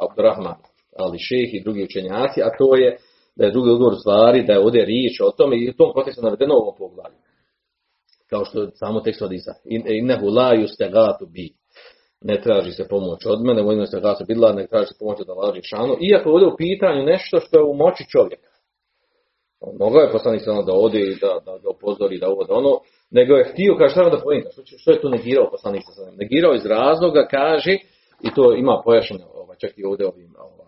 Abdurrahman ali šeh i drugi učenjaci, a to je da je drugi odgovor stvari, da je ovdje riječ o tome i u tom kontekstu navedeno ovom poglavlju. Kao što je samo tekst Hadisa. Innehu la yustegatu bi. Ne traži se pomoć od mene, vojno se gasa bidla, ne traži se pomoć od Allah šanu. Iako ovdje u pitanju nešto što je u moći čovjeka. Mogao je poslanik sada da ode i da, da ga upozori, da ovo, da ono, nego je htio, kaže, šta da pojenta, što, što je tu negirao poslanik sada? Negirao iz razloga, kaže, i to ima pojašnjeno, ovaj, čak i ovdje ovim, ovaj,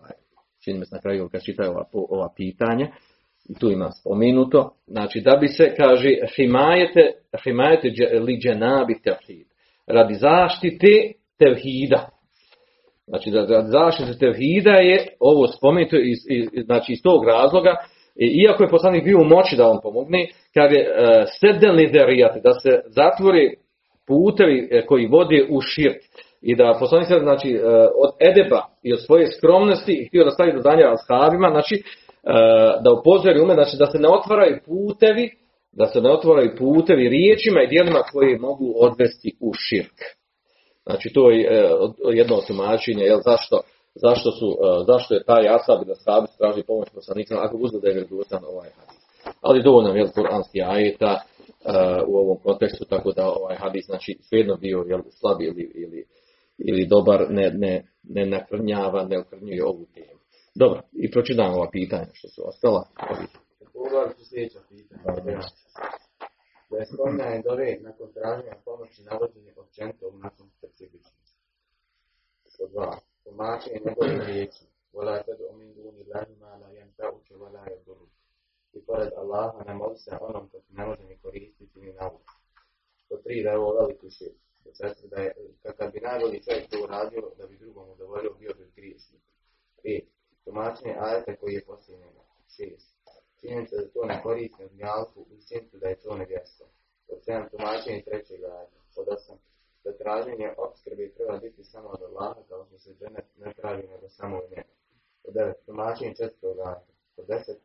čini mi se na kraju kad čitaju ova, ova pitanja, i tu ima spomenuto, znači da bi se, kaže, himajete, himajete li dženabi tevhid, radi zaštite tevhida. Znači, da radi zaštite tevhida je ovo spomenuto iz, iz, znači, iz tog razloga, iako je poslanik bio u moći da on pomogne, kaže, uh, sedeli derijati, da se zatvori putevi e, koji vode u širk i da poslanik se znači e, od edeba i od svoje skromnosti htio da stavi do znanja ashabima, znači e, da upozori ume, znači da se ne otvaraju putevi, da se ne otvaraju putevi riječima i dijelima koji mogu odvesti u širk. Znači to je e, jedno od tumačenja, jel zašto zašto, su, zašto je taj asab da sahabi traži pomoć poslanika, ako uzme da je vjerodostan ovaj hadis. Ali dovoljno je kuranski ajeta u ovom kontekstu, tako da ovaj hadis znači svejedno bio jel, slab ili, ili, ili dobar, ne, ne, ne nakrnjava, ne okrnjuje ovu temu. Dobro, i pročitam ova pitanja što su ostala. Pogledaj su sljedeća pitanja. Da je spomnjanje dove nakon traženja pomoći navođenje općenito u nakon specifično. Pod dva. Tumačenje njegove riječi. Vola tedu omin duni lahi ma la jem uče vola je duru. I pored Allaha ne moli se onom ko ti ne može ni koristiti ni nauči. Pod tri. Da je ovo veliki šir. Pod četiri. Da je, kad bi najbolji čovjek to uradio, da bi drugom udovoljio, bio bi griješnik. Pet. Tumačenje ajeta koji je poslije njega. Činjenica da to ne koristi od njalku u činjenicu da je to nevjesto. Pod 7. tumačenje trećeg ajeta. Pod 8. Da traženje opskrbe treba biti samo od Allaha kao što se dženet ne traži nego samo od njega. Pod 9. Tumačenje četvrtog ajeta. Pod 10.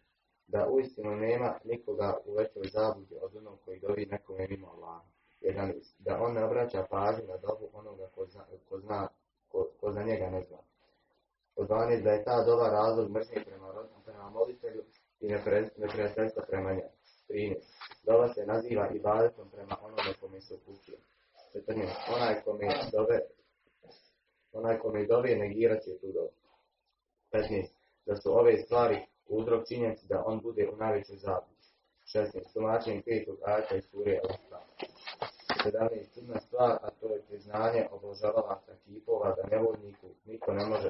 Da uistinu nema nikoga u većoj zabudi od onog koji dovi nekome mimo Allaha. 11. Da on ne obraća pažnju na dobu onoga ko zna, ko, zna, ko, ko za njega ne zna. Pod 12. Da je ta doba razlog mržnje prema, prema molitelju i neprijateljstva prema njemu. 13. Dova se naziva ibadetom prema onome kome se upućuje. 14. Onaj kome dove, onaj kome dove negirat će tu dobu. 15. Da su ove stvari uzrok činjenici da on bude u najvećoj zabludi. 16. Tumačenje petog ajta iz sure al 17. Čudna stvar, a to je priznanje obožavalaca kipova da nevoljniku niko ne može,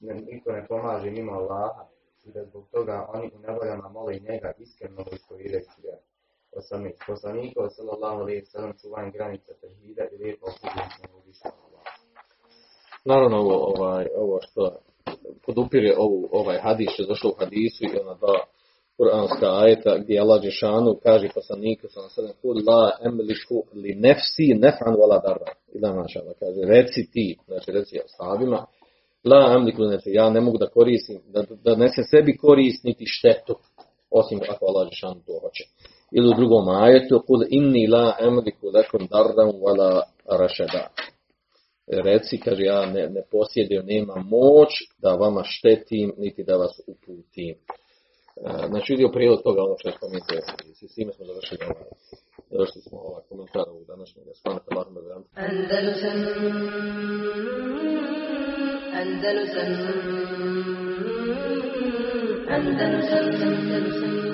ne, niko ne pomaže mimo Allaha i da zbog toga oni u nevoljama mole njega iskreno ispovjedajući vjeru. 18. Poslanikov sallallahu alaihi sallam čuvanje granica tevhida i lijepo osuđenje uzvišenog Allaha. Naravno, ovo, ovaj, ovo što podupire ovu, ovaj hadis što je došlo u hadisu i ona dva kuranska ajeta gdje Allah Žešanu kaže poslaniku alaihi sallam kul la emliku li nefsi nefan wala darra. I da maša kaže reci ti, znači reci ashabima, La amliku nefsi, ja ne mogu da koristim, da, da nese sebi korist niti štetu, osim ako Allah Žešanu to hoće. Ili u drugom ajetu, kul inni la amliku lekom darram wala rašeda. Reci, kaže, ja ne, ne posjedujem, nema moć da vama štetim, niti da vas uputim. E, Znači, vidio prilog toga ono što je spomenuo. S time smo završili ovaj, završili smo ovaj komentar ovog današnjeg. Svanaka Allahumma wa Andalusam Andalusam Andalusam Andalusam